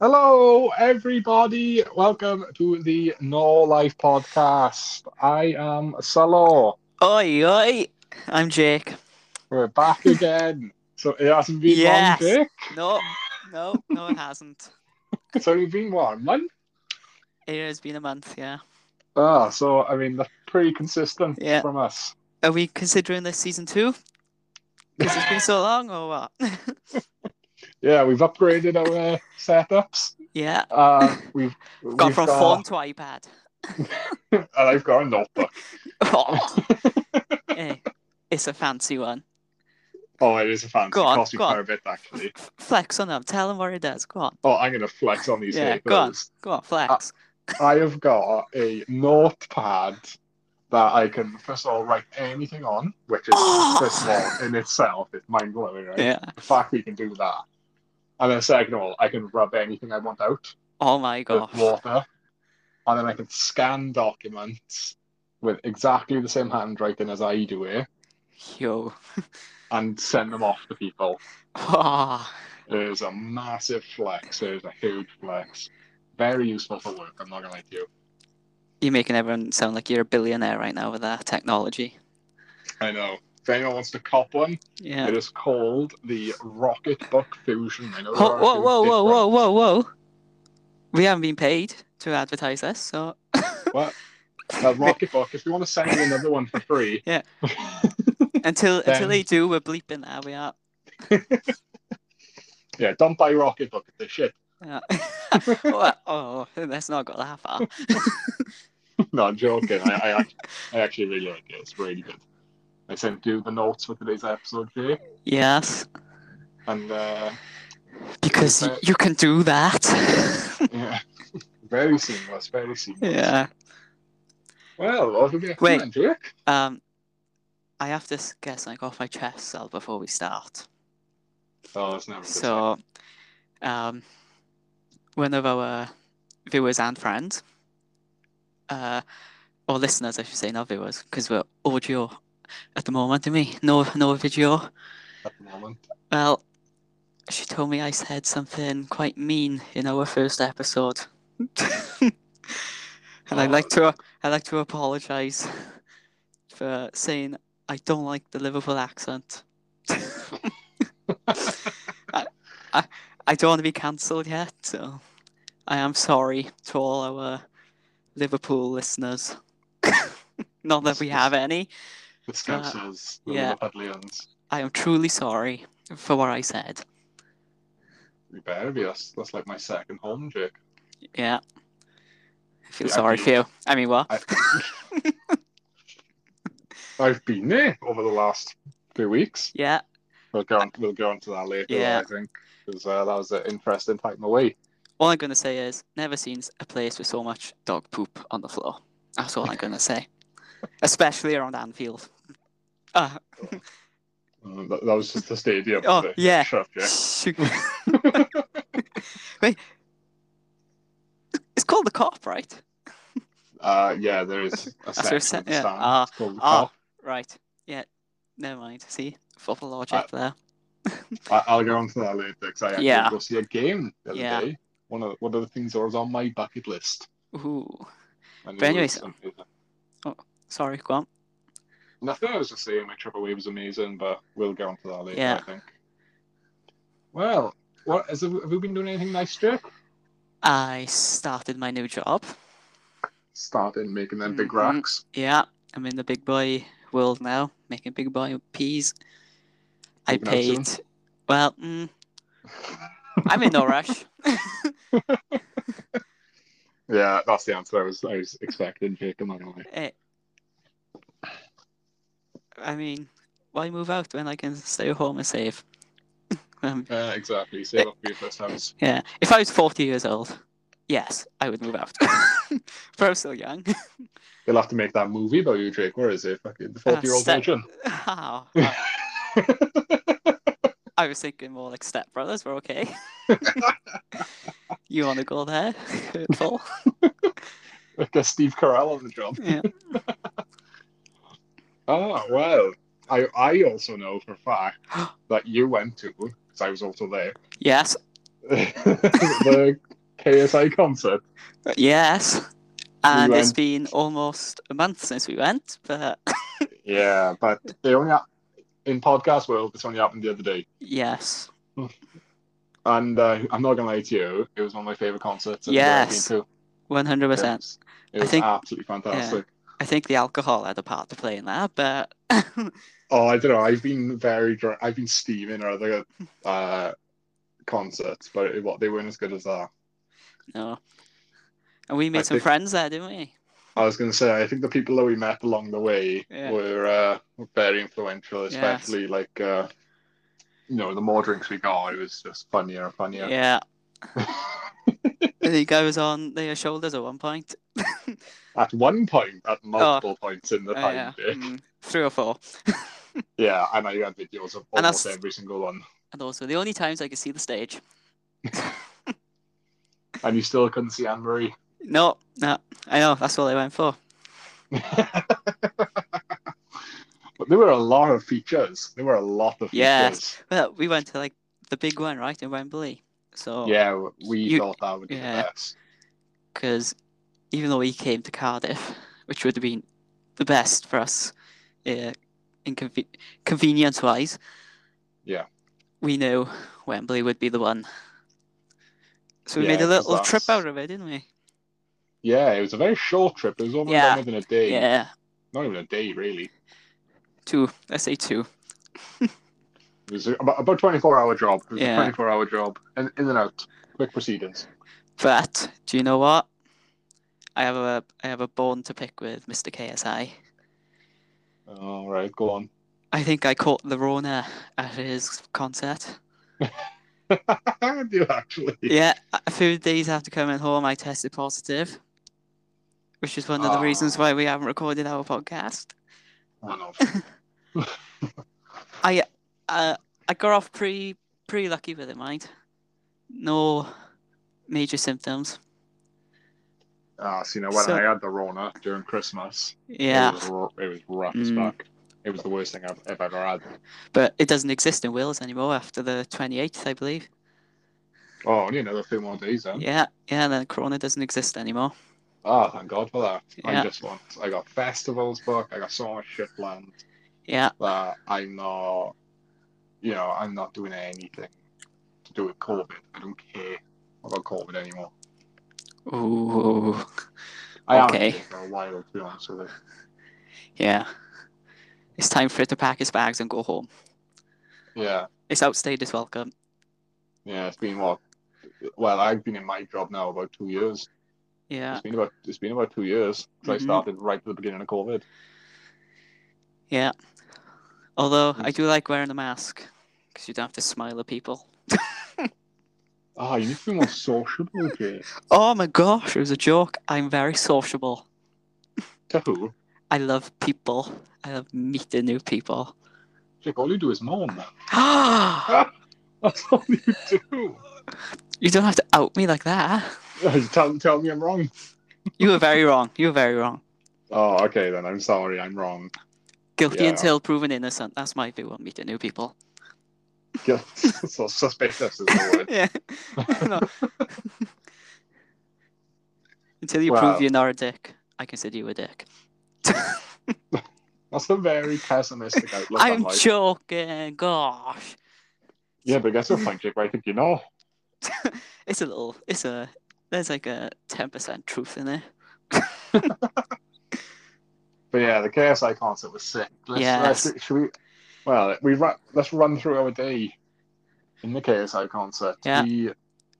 Hello, everybody. Welcome to the No Life podcast. I am Salo. Oi, oi. I'm Jake. We're back again. So it hasn't been Yes. long, Jake. No, no, no, it hasn't. It's only been one month. It has been a month, yeah. Ah, so I mean that's pretty consistent Yeah. from us. Are we considering this season two? Because it's been so long, or what? Yeah, we've upgraded our uh, setups. yeah. Uh, we've Gone we've from got- phone to iPad. and I've got a notebook. Oh, hey, it's a fancy one. Oh, it is a fancy. Go on, Cost me go on. quite a bit actually. F- Flex on them. Tell them what it does. Go on. Oh, I'm gonna flex on these Yeah, go on. Go on, flex. I have got a notepad that I can first of all write anything on, which is Oh. first of all in itself it's mind blowing, right? yeah. The fact we can do that. And then second of all, I can rub anything I want out Oh my god. water. And then I can scan documents with exactly the same handwriting as I do it Yo. and send them off to people. Oh, It is a massive flex. It is a huge flex. Very useful for work, I'm not gonna lie to you. you're making everyone sound like you're a billionaire right now with that technology. I know. If anyone wants to cop one, Yeah. It is called the Rocketbook Fusion. I know. Whoa, whoa, whoa, whoa, whoa, whoa, whoa. We haven't been paid to advertise this, so What? Uh, Rocketbook. If you want to send me another one for free, Yeah. until Then- until they do, we're bleeping that we are. yeah, don't buy Rocketbook. It's shit. Yeah. oh, oh, let's not go that far. no, I'm joking. I, I, I actually really like it. It's really good. I sent you the notes for today's episode, Jay, Yes, and uh, because you can do that. yeah, very seamless. Very seamless. yeah. Well, what have we Wait. Jake? Um, I have to get something off my chest, Sal, before we start. Oh, that's never. good. So, um, one of our viewers and friends, uh, or listeners, I should say, not viewers, because we're audio at the moment, to me, no, no video. at the moment. Well, she told me I said something quite mean in our first episode, and I'd like to, I'd like to apologise for saying I don't like the Liverpool accent. I, I, I don't want to be cancelled yet, so I am sorry to all our Liverpool listeners. Not that we have any. The Scousers, the yeah. Liverpudlians. I am truly sorry for what I said. You better be. That's, that's like my second home, Jake. Yeah. I feel Yeah, sorry you- for you. I mean, what? I, I've been there over the last few weeks. Yeah. We'll go on. We'll go on to that later. Yeah. I think because uh, that was an interesting time away. All I'm going to say is, never seen a place with so much dog poop on the floor. That's all I'm going to say. Especially around Anfield. Uh, that, that was just the stadium. Oh, so yeah. Up, Jake. shoot. it's called the Kop, right? Uh, yeah, there is a section I of yeah. stand. Ah, it's called the ah. Kop. Right. Yeah. Never mind. See, football logic Uh, there. I, I'll go on to that later because I actually Yeah. go see a game the other Yeah. day. One of one of the things that was on my bucket list. Ooh. But anyways- was- Sorry, go on. Nothing. I was just saying my trip away was amazing, but we'll get on to that later. Yeah. I think. Well, what has have you been doing anything nice, Jake? I started my new job. Starting making them big Mhm. racks. Yeah, I'm in the big boy world now, making big boy peas. I Moving out soon? paid. Well, mm, I'm in no rush. Yeah, that's the answer I was I was expecting, Jake. I'm not gonna lie. Eh, I mean, why move out when I can stay home and save? um, Uh, exactly. Save up for your first house. yeah, if I was 40 years old, yes, I would move out. but I'm still young. You'll have to make that movie about you, Jake. Where is it? Fucking the forty-year-old step- version. Oh, I was thinking more like Step Brothers, but okay. you want to go there? Hurtful. like a Steve Carell on the job. Yeah. Oh well, I I also know for a fact that you went to because I was also there. Yes. the KSI concert. Yes. And it's went- been almost a month since we went, but Yeah, but they only hap- in podcast world. This only happened the other day, yes. and uh, I'm not gonna lie to you, it was one of my favorite concerts. Yes. ever been to. One hundred It percent. was, it I was think- absolutely fantastic. I think the alcohol had a part to play in that, but Oh, I don't know. I've been very drunk. I've been steaming at other uh, concerts, but it, what they weren't as good as that. no. And we made I some think- friends there, didn't we? I was going to say, I think the people that we met along the way Yeah. were uh, very influential, especially like, uh, you know, the more drinks we got, it was just funnier and funnier. Yeah. guy was on their shoulders at one point. At one point, at multiple points in the Oh, time, yeah. Mm, three or four. Yeah, I had videos of almost every single one. And also the only times I could see the stage. And you still couldn't see Anne Marie. No, no. I know, that's what I went for. but there were a lot of features. There were a lot of features. Yes. Well, we went to like the big one, right, in Wembley. So Yeah, we You- thought that would be yeah. the best. because even though we came to Cardiff, which would have been the best for us, uh, in conve- convenience wise, Yeah. we knew Wembley would be the one. So we Yeah, made a little trip out of it, didn't we? Yeah, it was a very short trip. It was almost Yeah. even a day. Yeah, Not even a day, really. two. Let's say two. It was about, about 24 hour job. It was Yeah. a 24 hour job. In, in and out. Quick proceedings. But do you know what? I have a I have a bone to pick with Mr. KSI. All right, go on. I think I caught the Rona at his concert. Do actually? Yeah, a few days after coming home, I tested positive, which is one of the reasons Ah. why we haven't recorded our podcast. I uh, I got off pretty pretty lucky with it, mind. No major symptoms. Ah, so you know, when So- I had the Rona during Christmas, Yeah, it was, it was rough as Mm. fuck. It was the worst thing I've, I've ever had. but it doesn't exist in Wales anymore after the twenty eighth, I believe. Oh, only another few more days then. Yeah, yeah. Then Corona doesn't exist anymore. Ah, thank God for that. Yeah. I just want, I got festivals booked, I got so much shit planned Yeah, that I'm not, you know, I'm not doing anything to do with COVID. I don't care about COVID anymore. ooh, I Okay. for a while, to be honest with you. yeah. It's time for it to pack his bags and go home. Yeah, It's outstayed its welcome. yeah, it's been what? Well, I've been in my job now about two years. Yeah, It's been about it's been about two years. 'cause I mm-hmm. started right at the beginning of COVID. yeah. Although. I do like wearing a mask because you don't have to smile at people. Ah, you need to be more sociable, Jay. Oh my gosh, it was a joke. I'm very sociable. To who? I love people. I love meeting new people. Jake, all you do is moan. you That's all you do. You don't have to out me like that. tell, tell me I'm wrong. You were very wrong. You were very wrong. Oh, okay then. I'm sorry. I'm wrong. Guilty Yeah. until proven innocent. That's my view on meeting new people. Yeah, so suspicious is the word. yeah. No. until you Well- prove you're not a dick, I consider you a dick. That's a very pessimistic outlook I'm life. joking. Gosh. Yeah, but guess what, point, Jake? I think you know. It's a little. It's a. There's like a ten percent truth in there. But yeah, the KSI concert was sick. Let's, Yes. let's- should we? Well, we run, let's run through our day in the KSI concert. Yeah. We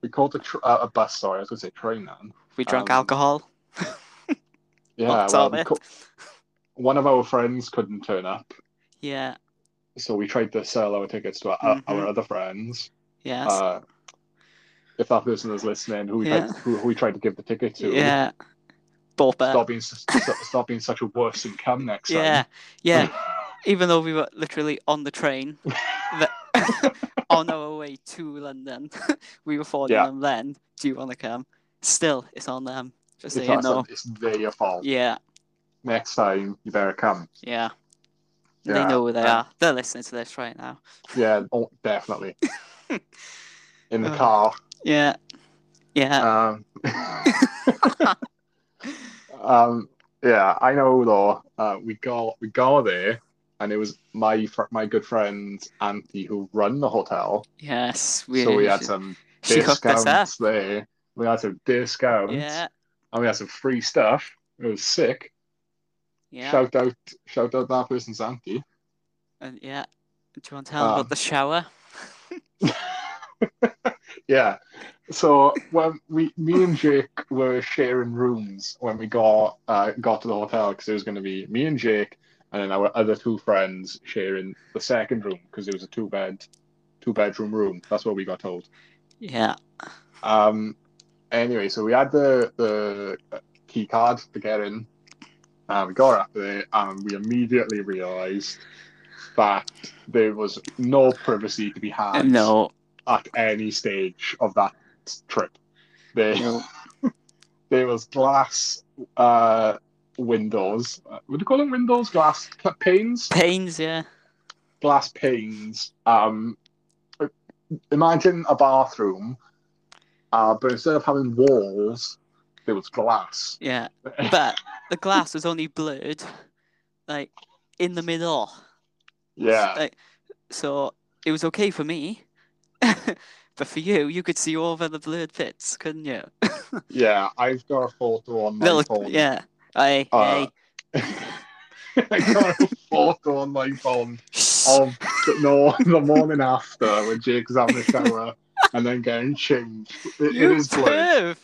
we caught a, tr- uh, a bus. Sorry, I was going to say train then. We drank Um, alcohol. Yeah, well, we co- one of our friends couldn't turn up, Yeah. so we tried to sell our tickets to our, Mhm. our other friends. Yes. Uh, if that person is listening, who we, Yeah. tried, who, who we tried to give the ticket to, yeah. Stop being stop, stop being such a wuss and come next Yeah. time. Yeah. Even though we were literally on the train, the, on our way to London, we were phoning Yeah. them then. Do you want to come? Still, it's on them. Just so it's, you know. it's their fault. Yeah. Next time, you better come. Yeah. They know who they um, are. They're listening to this right now. Yeah, oh, definitely. In the Uh. car. Yeah. Yeah. Um, um, yeah, I know though. Uh, we got we got there, and it was my fr- my good friend Auntie who run the hotel. yes. We, so we had some she discounts there. We had some discounts, Yeah. and we had some free stuff. It was sick. Yeah. Shout out, shout out that person's auntie. And yeah. Do you want to tell Um, about the shower? Yeah. So when we, me and Jake were sharing rooms when we got uh, got to the hotel because it was going to be me and Jake and then our other two friends sharing the second room because it was a two bed, two bedroom room. That's what we got told. Yeah. Um. Anyway, so we had the the key card to get in. Uh, we got up there and we immediately realised that there was no privacy to be had No. at any stage of that trip. There, No. there was glass uh, windows. Uh, Would you call them windows? Glass panes. panes? Yeah. Glass panes. Um, imagine a bathroom, uh, but instead of having walls, there was glass. Yeah. But the glass was only blurred, like, in the middle. yeah, Like, so it was okay for me. but for you, you could see over the blurred bits, couldn't you? yeah. I've got a photo on my Little, phone. yeah. I, Uh. I got a photo on my phone of no the morning after when Jake's having a shower and then getting changed. It, it is blurred.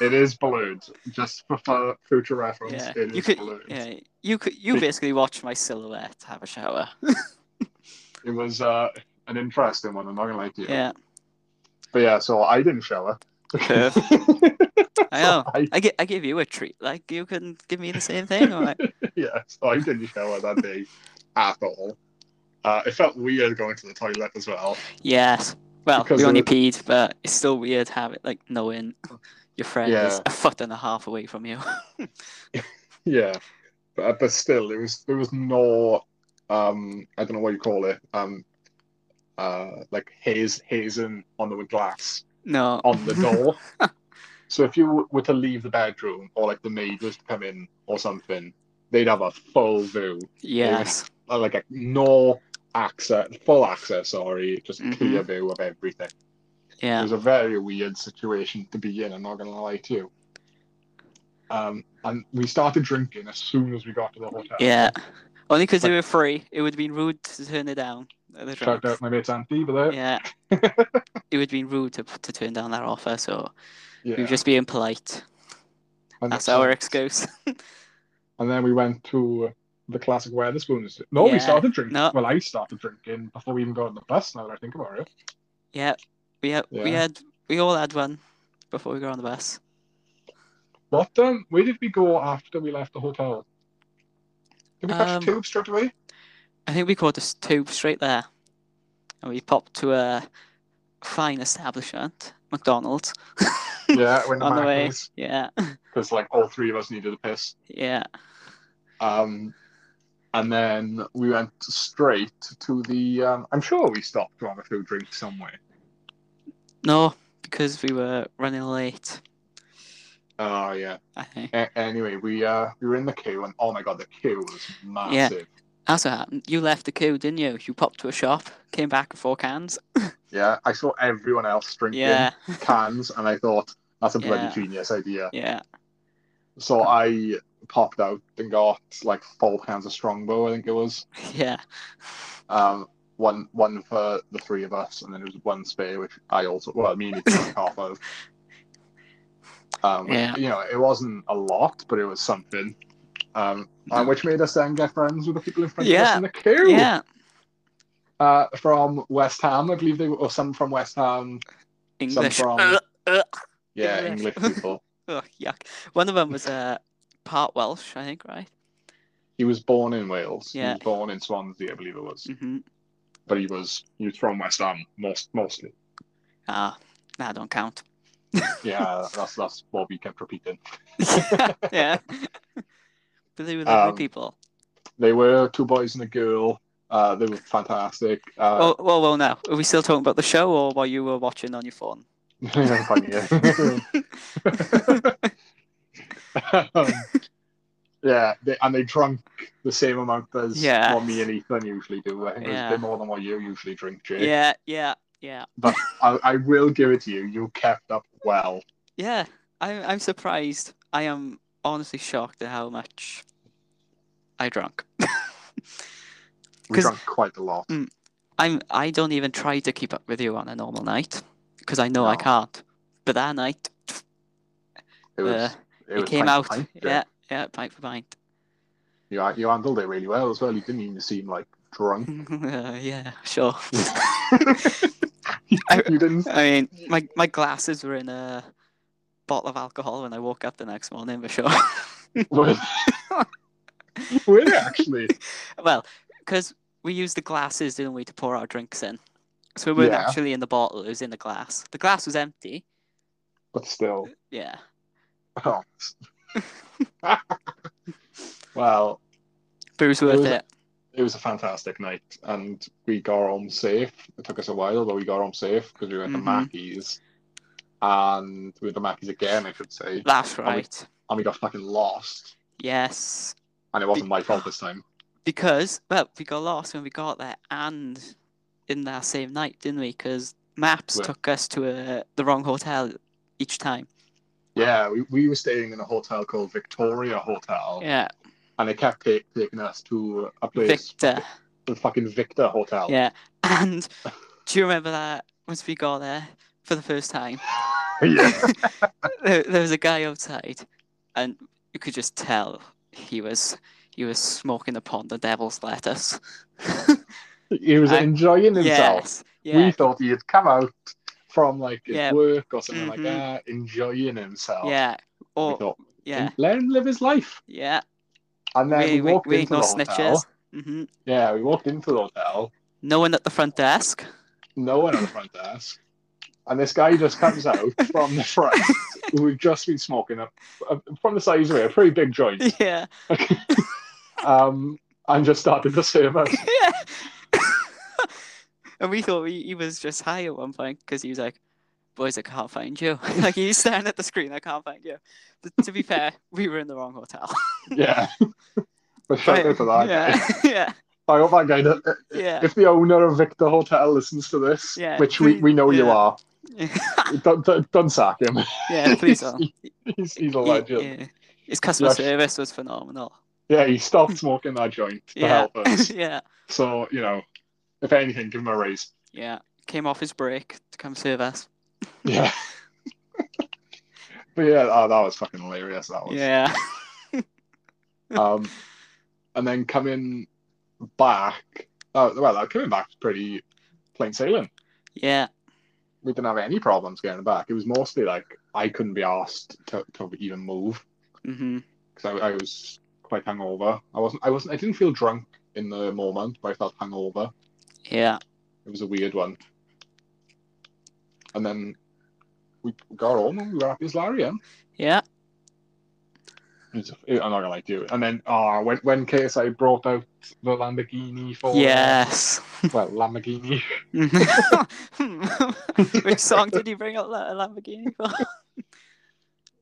It is blurred. Just for future reference, Yeah, it you is could. Yeah, you could. You basically watched my silhouette have a shower. It was uh, an interesting one. I'm not gonna lie to you. Yeah, But yeah, so I didn't shower. I know. I, I gi- I give you a treat. Like you can give me the same thing. Or like, yeah, so I didn't shower that day at all. Uh, it felt weird going to the toilet as well. yes. Well, Because we only of- peed, but it's still weird having like knowing your friend is a foot and a half away from you. Yeah, but, but still, it was there was no um I don't know what you call it um uh like haze hazing on the glass no. on the door. So if you were to leave the bedroom or like the maid was to come in or something, they'd have a full view, yes. Uh, like a, no access, full access. Sorry, just Mhm. clear view of everything. Yeah. It was a very weird situation to be in. I'm not gonna lie to you. Um, and we started drinking as soon as we got to the hotel. Yeah. Only because they were free. It would have been rude to turn it down. at Shout out my mate's auntie, but. Yeah. it would have been rude to, to turn down that offer, so Yeah. we were just being polite. And That's our excuse. And then we went to the classic Wetherspoons. No, we started drinking. no. Well, I started drinking before we even got on the bus. Now that I think about it. yeah. We had, we had we all had one before we got on the bus. What um? Where did we go after we left the hotel? Did we catch Um, a tube straight away? I think we caught s- tube straight there. And we popped to a fine establishment, McDonald's. Yeah, when the on the way. Yeah. because like all three of us needed a piss. Yeah. Um, and then we went straight to the. Um, I'm sure we stopped to have a few drinks somewhere. No, because we were running late, Oh yeah. I think. A- anyway, we uh we were in the queue and oh my god, the queue was massive. Yeah. That's what happened. You left the queue, didn't you? You popped to a shop, came back with four cans. Yeah, I saw everyone else drinking Yeah. cans, and I thought that's a bloody Yeah. genius idea. Yeah. So I popped out and got like four pounds of Strongbow, I think it was. Yeah. Um, one one for the three of us, and then there was one spare, which I also well, me and you half of. Um, which, Yeah. you know, it wasn't a lot, but it was something. Um, and which made us then get friends with the people in front of us in the queue. Yeah. Uh, from West Ham, I believe they were, or some from West Ham. English. from- Ugh, ugh, Yeah, English. English people. ugh, yuck. One of them was uh, part Welsh, I think, right? He was born in Wales. He Yeah. was born in Swansea, I believe it was. hmm But he was he was from West Ham most mostly. Ah, that don't count. Yeah, that's that's what we kept repeating. yeah. but they were lovely Um, people. They were two boys and a girl. Uh, they were fantastic. Uh, Oh, well, well, now. Are we still talking about the show or while you were watching on your phone? Yeah, yeah. um, yeah, they, and they drunk the same amount as Yeah. what me and Ethan usually do. I think it was a bit more than what you usually drink, Jake. yeah, yeah, yeah, But I, I will give it to you. You kept up well. yeah. I'm I'm surprised. I am honestly shocked at how much I drank. We 'Cause- drank quite a lot. I'm I don't even try to keep up with you on a normal night because I know I can't. But that night, It was. uh, it, it came out. pint, Jake. yeah, yeah, pint for pint. You, you handled it really well as well. You didn't even seem like drunk. uh, yeah, sure. you didn't. I mean, my my glasses were in a bottle of alcohol when I woke up the next morning for sure. Were were they actually? well, because we used the glasses, didn't we, to pour our drinks in. So it wasn't Yeah. actually in the bottle; it was in the glass. The glass was empty. But still. Yeah. Oh. well, But it was It worth was- it. it was a fantastic night, and we got home safe. It took us a while, but we got home safe because we went to Mhm. Mackey's, and we went to Mackey's again, I should say, That's we- right. and we got fucking lost. Yes. And it wasn't my fault this time. Because, well, we got lost when we got there and in that same night, didn't we? Because maps Where? took us to a, the wrong hotel each time. Yeah, we, we were staying in a hotel called Victoria Hotel, Yeah. and they kept take, taking us to a place, Victor. the fucking Victor Hotel. Yeah. And do you remember that once we got there for the first time, yeah. there, there was a guy outside and you could just tell he was he was smoking upon the devil's lettuce. He was I- enjoying himself. yes. We thought he had come out from like his Yeah. work or something like Mhm. that, enjoying himself. Yeah. We Or thought, yeah. let him live his life. Yeah. And then we, We, we, walked we into the hotel. snitches. hmm Yeah, we walked into the hotel. No one at the front desk. No one at the front desk. And this guy just comes out from the front, who had just been smoking uh, from the size of it, a pretty big joint, Yeah. um, and just started to serve us. yeah. And we thought he, he was just high at one point because he was like, "Boys, I can't find you." like he's staring at the screen, I can't find you. But to be fair, we were in the wrong hotel. Yeah. But shout out to that yeah, yeah, I hope that guy, does- yeah. if the owner of Victor Hotel listens to this, Yeah, which we, we know you are, don't, don't, don't sack him. yeah, please don't. he's, he's a legend. yeah. His customer Yeah. service was phenomenal. Yeah, he stopped smoking that joint to Yeah, help us. yeah, So, you know, if anything, give him a raise. yeah. Came off his break to come serve us. Yeah. but yeah, oh, that was fucking hilarious. That was. Yeah, Um, and then coming back, uh, well, coming back was pretty plain sailing. yeah, We didn't have any problems getting back. It was mostly like I couldn't be asked to, to even move because I, I was quite hungover. I wasn't. I wasn't. I didn't feel drunk in the moment, but I felt hungover. Yeah, It was a weird one. And then we got home and we were happy as Larry. Yeah? yeah. It's, I'm not gonna lie to you. And then, oh, when when KSI brought out the Lamborghini for Yes. Uh, well, Lamborghini. Which song did you bring up La- Lamborghini for?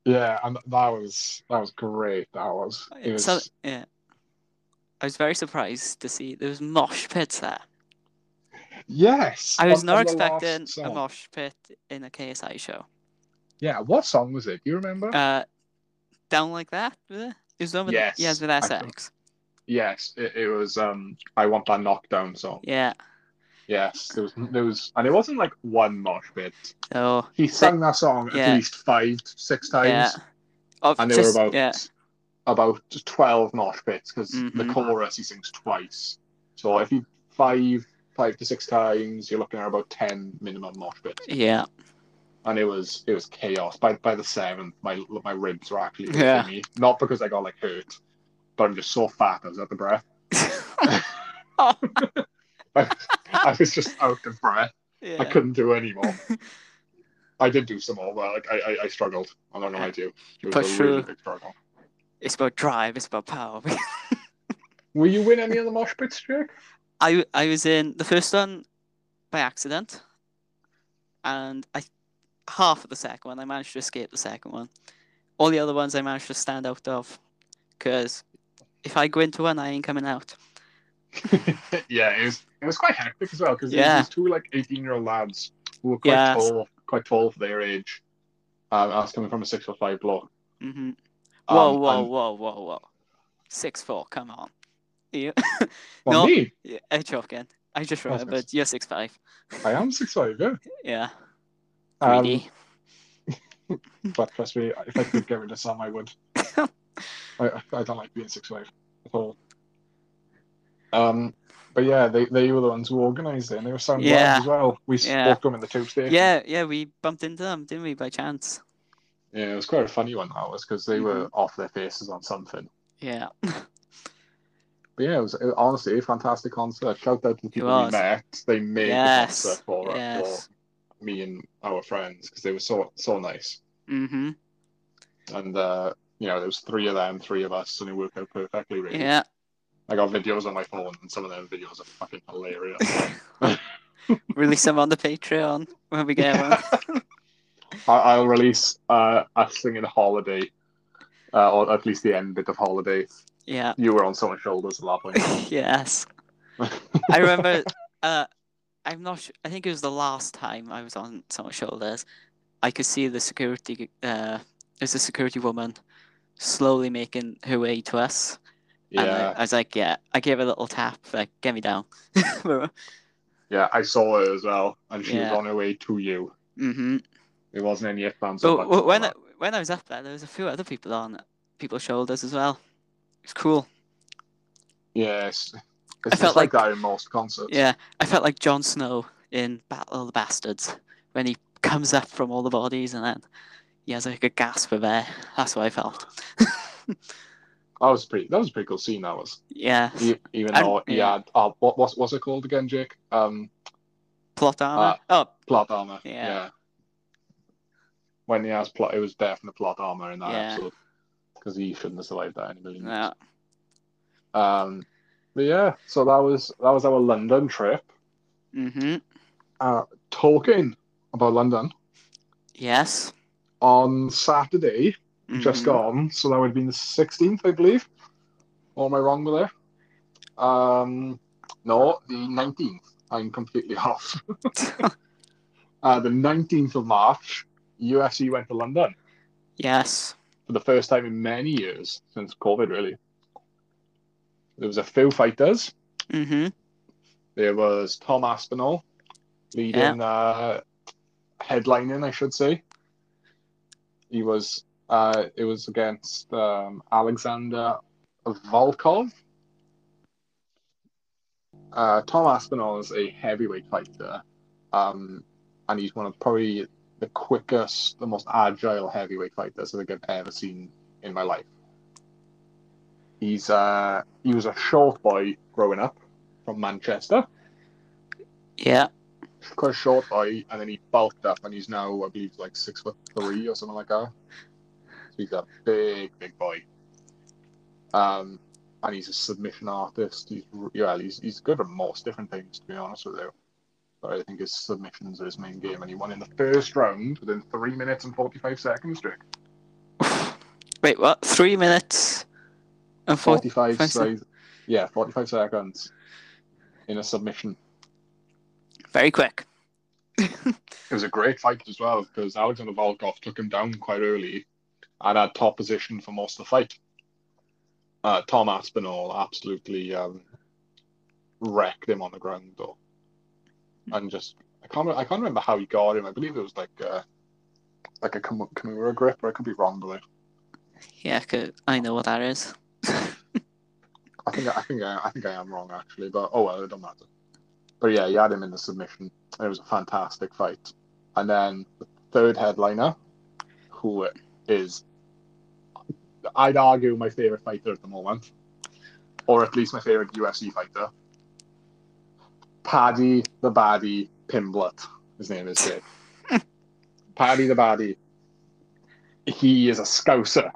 Yeah, and that was that was great. That was it was So, yeah. I was very surprised to see there was mosh pits there. Yes. I was on- not on expecting a mosh pit in a KSI show. Yeah, what song was it? Do you remember? Uh, down like that. Was it? Was the with Yes, yes with SX. yes, it, it was. Um, I want that knockdown song. Yeah. Yes, there was there was, and it wasn't like one mosh pit. So He sang that song Yeah. at least five, six times. yeah. Of and there just, were about yeah. about twelve mosh pits because the Mhm. chorus he sings twice. So if you five five to six times, you're looking at about ten minimum mosh pits, Yeah. and it was it was chaos. By by the seventh, my my ribs were actually Yeah. me, not because I got like hurt, but I'm just so fat I was out of breath. oh, I, I was just out of breath. I couldn't do anymore. I did do some more, but like I, I, I struggled. I'm not gonna lie to you. It was Push a really big struggle. It's about drive. It's about power. Will you win any of the mosh pits, Jake? I I was in the first one by accident, and I half of the second one. I managed to escape the second one. All the other ones I managed to stand out of, because if I go into one, I ain't coming out. yeah, it was it was quite hectic as well because Yeah. these two like eighteen year old lads who were quite Yes. tall, quite tall for their age. Um, I was coming from a six foot five block. hmm Whoa, Um, whoa, and- whoa, whoa, whoa! Six four. Come on. You, No. me, yeah, I'm joking. I just Oh, yes. you're six five. I am six five. Yeah, Yeah. um, but trust me, if I could get rid of some, I would. I I don't like being six five at all. Um, but yeah, they, they were the ones who organised it, and they were sound Yeah. as well. We Yeah. spoke them in the tube station. yeah, yeah. We bumped into them, didn't we, by chance? Yeah, it was quite a funny one that was because they were Mm-hmm. off their faces on something. Yeah. But yeah, it was, honestly a fantastic concert. Shout out to the people we met. They made yes. the concert for, yes. for me and our friends because they were so so nice. Mm-hmm. And uh, you know, there was three of them, three of us, and it worked out perfectly. Really. Yeah. I got videos on my phone, and some of them videos are fucking hilarious. Release them on the Patreon when we get one. I, I'll release uh, us singing "Holiday," uh, or at least the end bit of "Holiday." Yeah. You were on someone's shoulders at that point. yes. I remember. Uh, I'm not. Sure, I think it was the last time I was on someone's shoulders. I could see the security. Uh, there's a security woman slowly making her way to us. And I, yeah, I was like, yeah. I gave her a little tap, like, get me down. yeah, I saw her as well, and she was on her way to you. mm-hmm. There wasn't any ands, But when I, when I was up there, there was a few other people on people's shoulders as well. It's cool. yes, it's I felt like, like- that in most concerts. Yeah, I felt like Jon Snow in Battle of the Bastards when he comes up from all the bodies and then he has like a gasp of air. That's what I felt. that was pretty. That was a pretty cool scene. That was, yeah, even And- though he yeah. had. Oh, what was what's it called again, Jake? Um, plot armor. oh, plot armor. Yeah. yeah. When he has plot, it was definite plot armor in that Yeah. episode because he shouldn't have survived that in a million years. yeah. Um, but yeah, so that was that was our London trip. Mm-hmm. Uh, talking about London Yes. on Saturday, just Mhm. gone. So that would have been the sixteenth, I believe. Or am I wrong with there? Um, no, the nineteenth. I'm completely off. uh, the nineteenth of March, UFC went to London yes. For the first time in many years since COVID. Really, there was a few fighters. Mm-hmm. There was Tom Aspinall leading, uh, headlining, I should say. He was, uh, it was against um, Alexander Volkov. Uh, Tom Aspinall is a heavyweight fighter, um, and he's one of probably the quickest, the most agile heavyweight fighters I think I've ever seen in my life. He's uh, he was a short boy growing up from Manchester Yeah. quite a short boy, and then he bulked up, and he's now, I believe, like six foot three or something like that. So he's a big, big boy. Um, and he's a submission artist. He's yeah, he's he's good at most different things, to be honest with you. I think his submissions are his main game, and he won in the first round within three minutes and forty-five seconds. Jake. Wait, what? Three minutes and. Forty-five, five sec- se- yeah, forty-five seconds in a submission. Very quick. It was a great fight as well because Alexander Volkov took him down quite early and had top position for most of the fight. Uh, Tom Aspinall absolutely um, wrecked him on the ground though, and just I can't I can't remember how he got him. I believe it was like uh, like a Kimura grip, or I could be wrong it. Yeah, 'cause I know what that is. I think I think I, I think I am wrong actually, but oh well, it don't matter. But yeah, he had him in the submission. It was a fantastic fight. And then the third headliner, who is, I'd argue, my favorite fighter at the moment, or at least my favorite UFC fighter, Paddy the Baddy Pimblett. His name is Jake. Paddy the Baddy. He is a Scouser,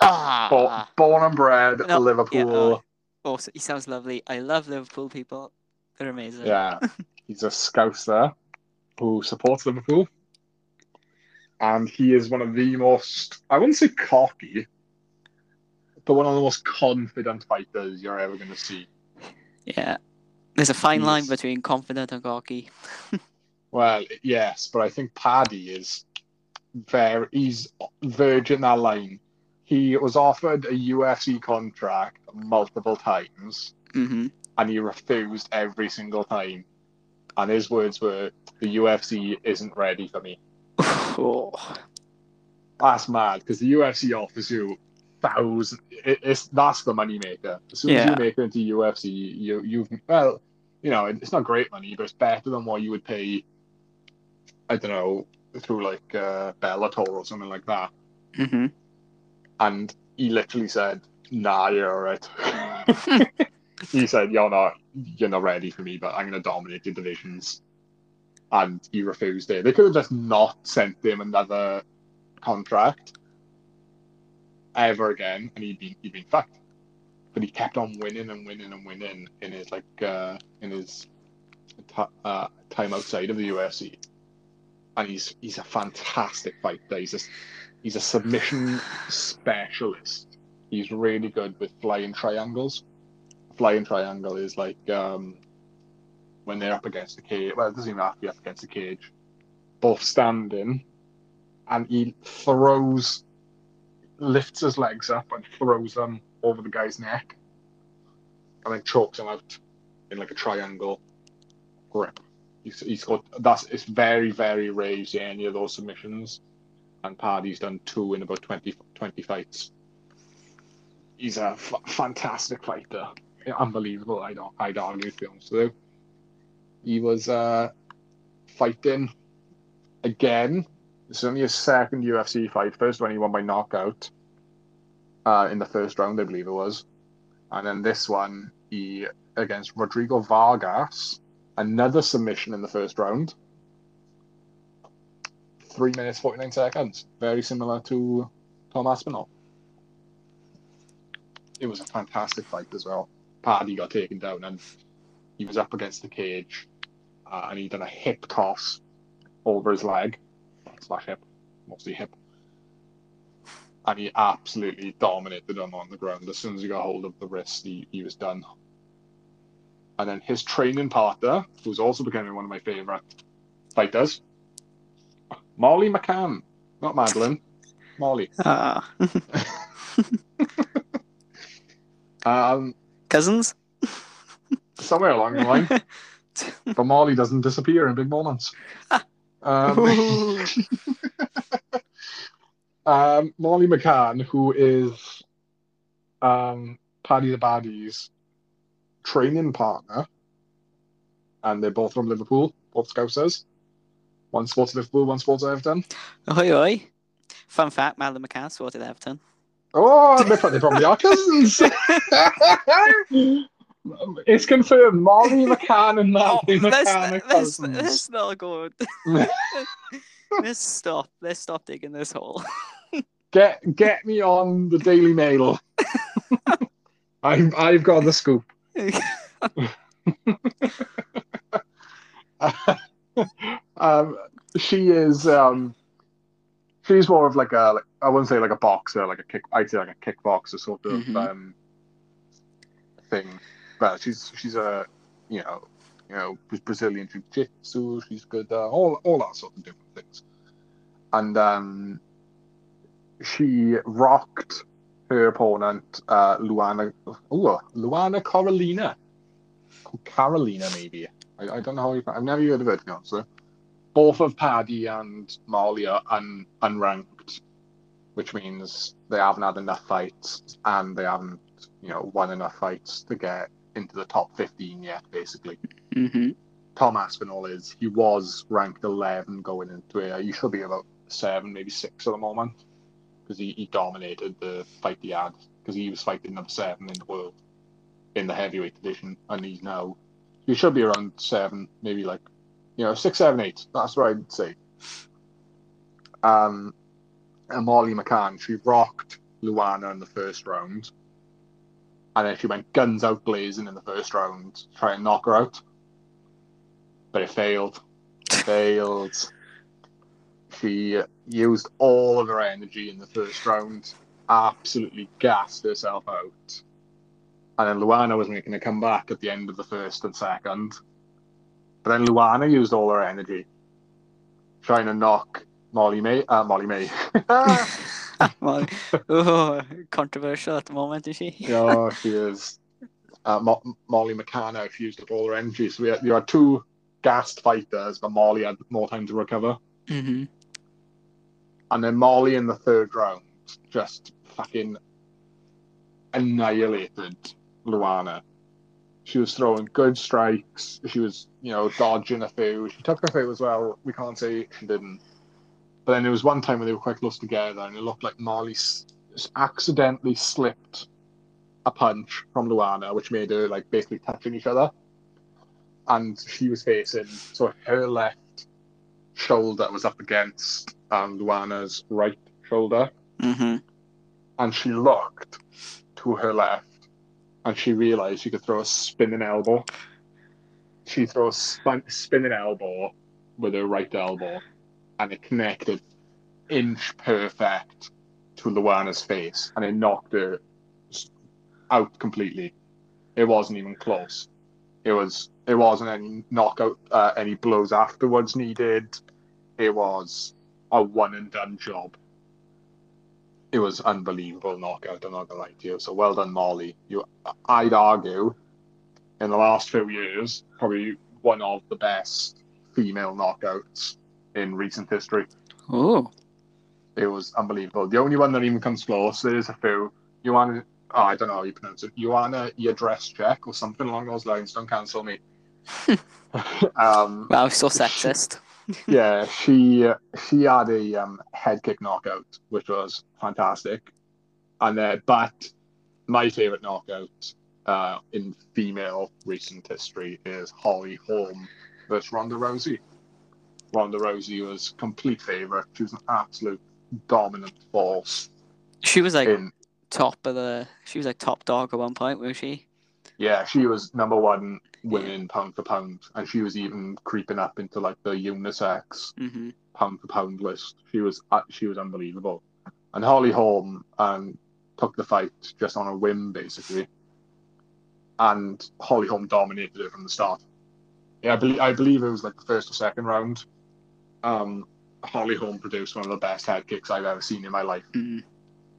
Ah. Bo- born and bred No, Liverpool. yeah, oh. Also, he sounds lovely. I love Liverpool people. They're amazing. Yeah, he's a Scouser who supports Liverpool. and he is one of the most, I wouldn't say cocky, but one of the most confident fighters you're ever going to see. Yeah. There's a fine line between confident and cocky. Well, yes, but I think Paddy is very, he's verging that line. He was offered a UFC contract multiple times, hmm and he refused every single time. And his words were, "The UFC isn't ready for me." Oh. That's mad because the UFC offers you thousand. It, it's that's the money maker. As soon as you make it into UFC, you you've well, you know, it's not great money, but it's better than what you would pay. I don't know through like uh, Bellator or something like that. hmm And he literally said, "Nah, you're alright." he said, "You're not, you're not ready for me, but I'm gonna dominate your divisions." And he refused it. They could have just not sent him another contract ever again, and he'd been he'd been fucked. But he kept on winning and winning and winning in his like uh, in his ti uh, time outside of the UFC, and he's he's a fantastic fighter. He's a he's a submission specialist. He's really good with flying triangles. Flying triangle is like um, when they're up against the cage. Well, it doesn't even have to be up against the cage. Both standing, and he throws, lifts his legs up and throws them over the guy's neck, and then chokes him out in like a triangle grip. He's, he's got that's it's very very rare you see any of those submissions and Paddy's done two in about 20, 20 fights. He's a f- fantastic fighter. Unbelievable, I'd, I'd argue, to be honest with you. He was uh, fighting again. This is only his second UFC fight. First one he won by knockout uh, in the first round, I believe it was. And then this one, he against Rodrigo Vargas, another submission in the first round three minutes forty nine seconds. Very similar to Tom Aspinall. It was a fantastic fight as well. Paddy got taken down and he was up against the cage uh, and he done a hip toss over his leg slash hip, mostly hip. And he absolutely dominated him on the ground. As soon as he got hold of the wrist, he, he was done. And then his training partner, who's also becoming one of my favourite fighters, Molly McCann, not Madeline. Molly. Ah. Um, Cousins? somewhere along the line, but Molly doesn't disappear in big moments. Um, Ooh. Um, Molly McCann, who is um, Paddy the Baddy's training partner, and they're both from Liverpool, both Scousers. One sports Liverpool, one sports Everton. Oi, oi. Fun fact, Madeline McCann sorted Everton. Oh, they probably, probably are cousins. it's confirmed. Molly McCann and Oh, Natalie let's, McCann are cousins. let's not go. let's stop. Let's stop digging this hole. Get get me on the Daily Mail. I've I've got the scoop. um, she is um, she's more of like a like, I wouldn't say like a boxer, like a kick. I'd say like a kickboxer sort of Mhm. um, thing. But she's she's a you know you know Brazilian jiu-jitsu. She's good. Uh, all all that sort of different things. And um, she rocked her opponent, uh, Luana. Ooh, Luana Carolina. Carolina, maybe. I, I don't know how you. I've never heard of it, to be honest. Both of Paddy and Molly are un, unranked, which means they haven't had enough fights and they haven't, you know, won enough fights to get into the top 15 yet, basically. hmm Tom Aspinall is. He was ranked 11 going into it. He should be about seven, maybe six at the moment, because he, he dominated the fight he had. Because he was fighting number seven in the world in the heavyweight division, and he's now he should be around seven, maybe like you know six, seven, eight. That's what I'd say. Um, and Molly McCann, she rocked Luana in the first round, and then she went guns out blazing in the first round to try and knock her out but it failed. failed. She used all of her energy in the first round, absolutely gassed herself out. And then Luana was making a comeback at the end of the first and second. But then Luana used all her energy, trying to knock Molly May. Uh, Molly May. Well, oh, controversial at the moment, is she? yeah, she is. Uh, Mo- Molly McCann used up all her energy. So we had, you had two gassed fighters, but Molly had more time to recover. hmm And then Molly in the third round just fucking annihilated Luana. She was throwing good strikes. She was, you know, dodging a few. She took a few as well. We can't say she didn't. But then there was one time when they were quite close together, and it looked like s- accidentally slipped a punch from Luana, which made her like basically touching each other. And she was facing, so her left shoulder was up against um, Luana's right shoulder, hmm and she looked to her left, and she realised she could throw a spinning elbow. She threw a spin- spinning elbow with her right elbow, and it connected inch perfect to Luana's face, and it knocked her out completely. It wasn't even close. It was. It wasn't any knockout, uh, any blows afterwards needed. It was a one and done job. It was unbelievable knockout. I'm not gonna lie to you. So well done, Molly. You, I'd argue, in the last few years, probably one of the best female knockouts in recent history. Oh, It was unbelievable. The only one that even comes close, there's a few. You want oh, I don't know how you pronounce it. Joanna Jędrzejczyk or something along those lines. Don't cancel me. um, wow, so sexist. yeah, she she had a um, head kick knockout, which was fantastic. And uh, but my favorite knockout uh, in female recent history is Holly Holm versus Ronda Rousey. Ronda Rousey was complete favorite. She was an absolute dominant force She was like in top of the. She was like top dog at one point, was she? Yeah, she was number one women pound for pound, and she was even creeping up into like the unisex hmm pound for pound list. She was uh, she was unbelievable, and Holly Holm um, took the fight just on a whim basically, and Holly Holm dominated it from the start. Yeah, I believe I believe it was like the first or second round. Um, Holly Holm produced one of the best head kicks I've ever seen in my life. hmm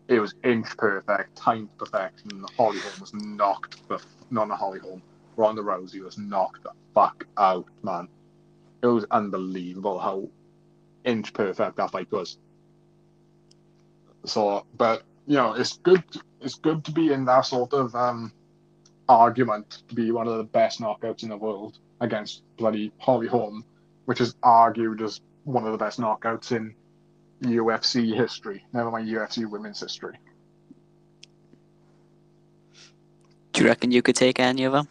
It was inch perfect, timed perfection. Holly Holm was knocked the not a Holly Holm. Ronda Rousey was knocked the fuck out, man. It was unbelievable how inch perfect that fight was. So, but you know, it's good. It's good to be in that sort of um, argument to be one of the best knockouts in the world against bloody Holly Holm, which is argued as one of the best knockouts in UFC history. Never mind UFC women's history. Do you reckon you could take any of them?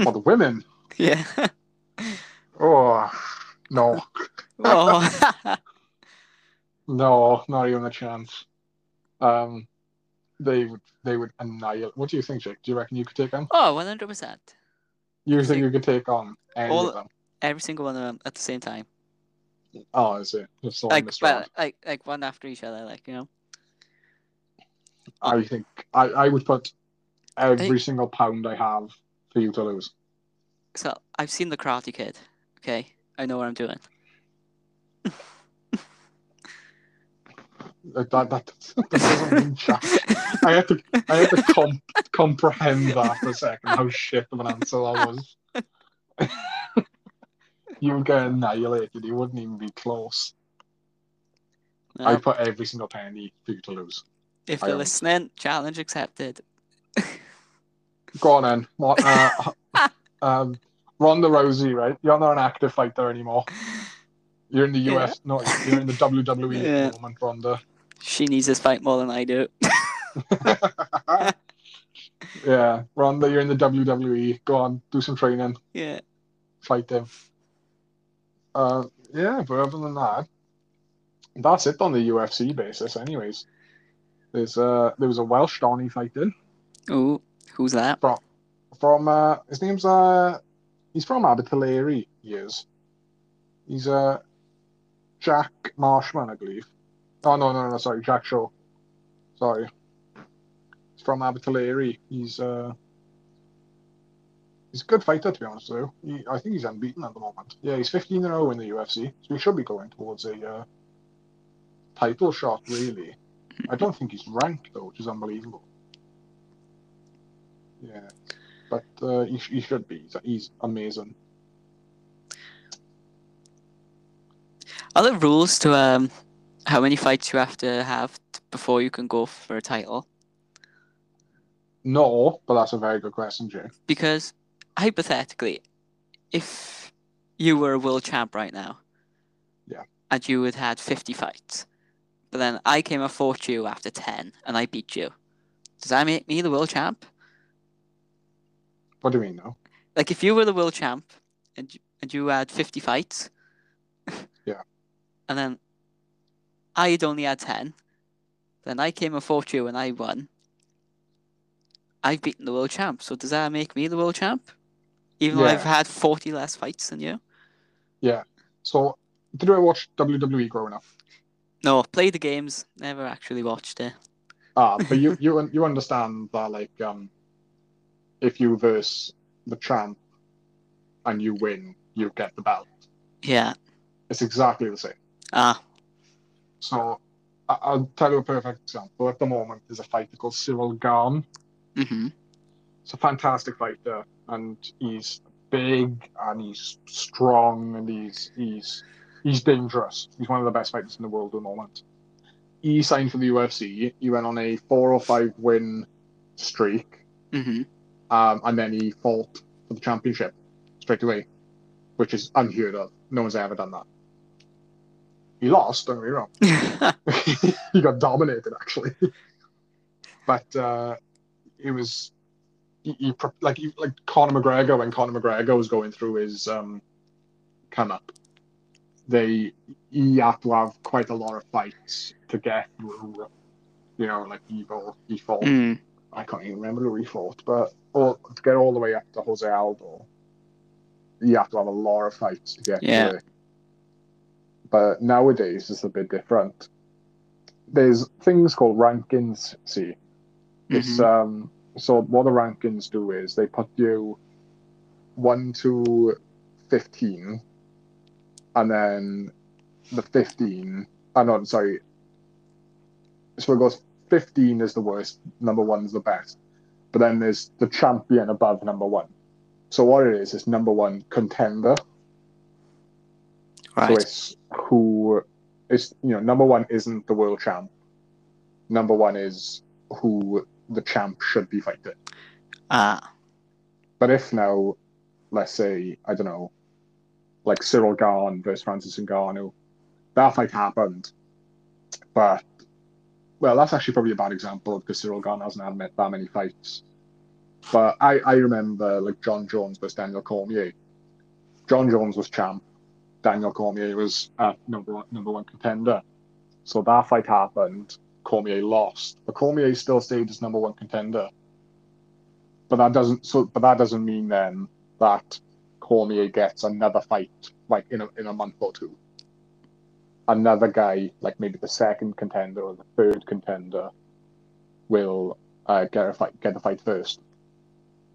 For the women, Yeah. oh no, oh. no, not even a chance. Um, they would they would annihilate. What do you think, Jake? Do you reckon you could take on? oh, one hundred percent. You think you could take on any All- of them? Every single one of them at the same time. Oh, is it? Just Like, well, like, like one after each other. Like you know. I think I, I would put every think- single pound I have for you to lose. So I've seen the Karate Kid. Okay, I know what I'm doing. That, that, that doesn't mean jack. I had to I had to comp- comprehend that for a second. How shit of an answer that was. you would get annihilated. You wouldn't even be close. Well, I put every single penny for you to lose. if I they're listening, challenge accepted. Go on then. What? Uh, um, Ronda Rousey, right? You're not an active fighter anymore. You're in the Yeah. US. No, you're in the WWE Yeah. at the moment, Ronda. She needs this fight more than I do. yeah, Ronda, you're in the WWE. Go on, do some training, Yeah. fight them. Uh, yeah, but other than that, that's it on the UFC basis. Anyways, there's uh there was a Welsh Donny fighting Ooh, who's that? from from uh his name's uh he's from Abertillery. He is. He's uh Jack Marshman, I believe. Oh no, no, no, sorry, Jack Shore. Sorry. He's from Abertillery. He's uh he's a good fighter to be honest though. He, I think he's unbeaten at the moment. Yeah, he's 15 and 0 in the UFC, so he should be going towards a uh, title shot. Really, I don't think he's ranked though, which is unbelievable. Yeah, but uh, he, he should be. He's, amazing. Are there rules to um how many fights you have to have t- before you can go for a title? No, but that's a very good question, Jay. Because hypothetically, if you were a world champ right now, Yeah. and you had had fifty fights, but then I came and fought you after ten, and I beat you, does that make me the world champ? What do you mean, though? Like if you were the world champ and you- and you had fifty fights, Yeah. and then I had only had ten, then I came and fought you and I won. I've beaten the world champ, so does that make me the world champ? Even though I've had forty less fights than you? Yeah. So, did I watch WWE growing up? No, played the games, never actually watched it. Ah, but you you you understand that like um, if you verse the champ and you win, you get the belt. Yeah. It's exactly the same. Ah. So I- I'll tell you a perfect example. At the moment, there's a fighter called Ciryl Gane. Mm-hmm. He's a fantastic fighter, and he's big and he's strong and he's he's he's dangerous. He's one of the best fighters in the world at the moment. He signed for the UFC. He went on a four or five win streak, Mm-hmm. Um, and then he fought for the championship straight away, which is unheard of. No one's ever done that. He lost, don't get me wrong. he got dominated actually. but uh, it was he, he, like he, like Conor McGregor when Conor McGregor was going through his um, come up. They he had to have quite a lot of fights to get through. You know, like he fought, he fought. mm. I can't even remember who he fought, but all, to get all the way up to Jose Aldo, you have to have a lot of fights to get Yeah. there. But nowadays it's a bit different. There's things called rankings. See, it's Mhm. um. So what the rankings do is they put you one to fifteen, and then the fifteen. I know, sorry. So it goes fifteen is the worst, number one is the best, but then there's the champion above number one. So what it is is number one contender. So Right. it's who is you know number one isn't the world champ. Number one is who the champ should be fighting. Ah. But if now, let's say I don't know, like Ciryl Gane versus Francis Ngannou, that fight happened, but well, that's actually probably a bad example because Ciryl Gane hasn't had that many fights. But I, I remember like Jon Jones versus Daniel Cormier. Jon Jones was champ. Daniel Cormier was uh, number one, number one contender. So that fight happened. Cormier lost, but Cormier still stayed as number one contender. But that doesn't so. But that doesn't mean then that Cormier gets another fight like in a in a month or two. Another guy, like maybe the second contender or the third contender, will uh, get a fight get the fight first.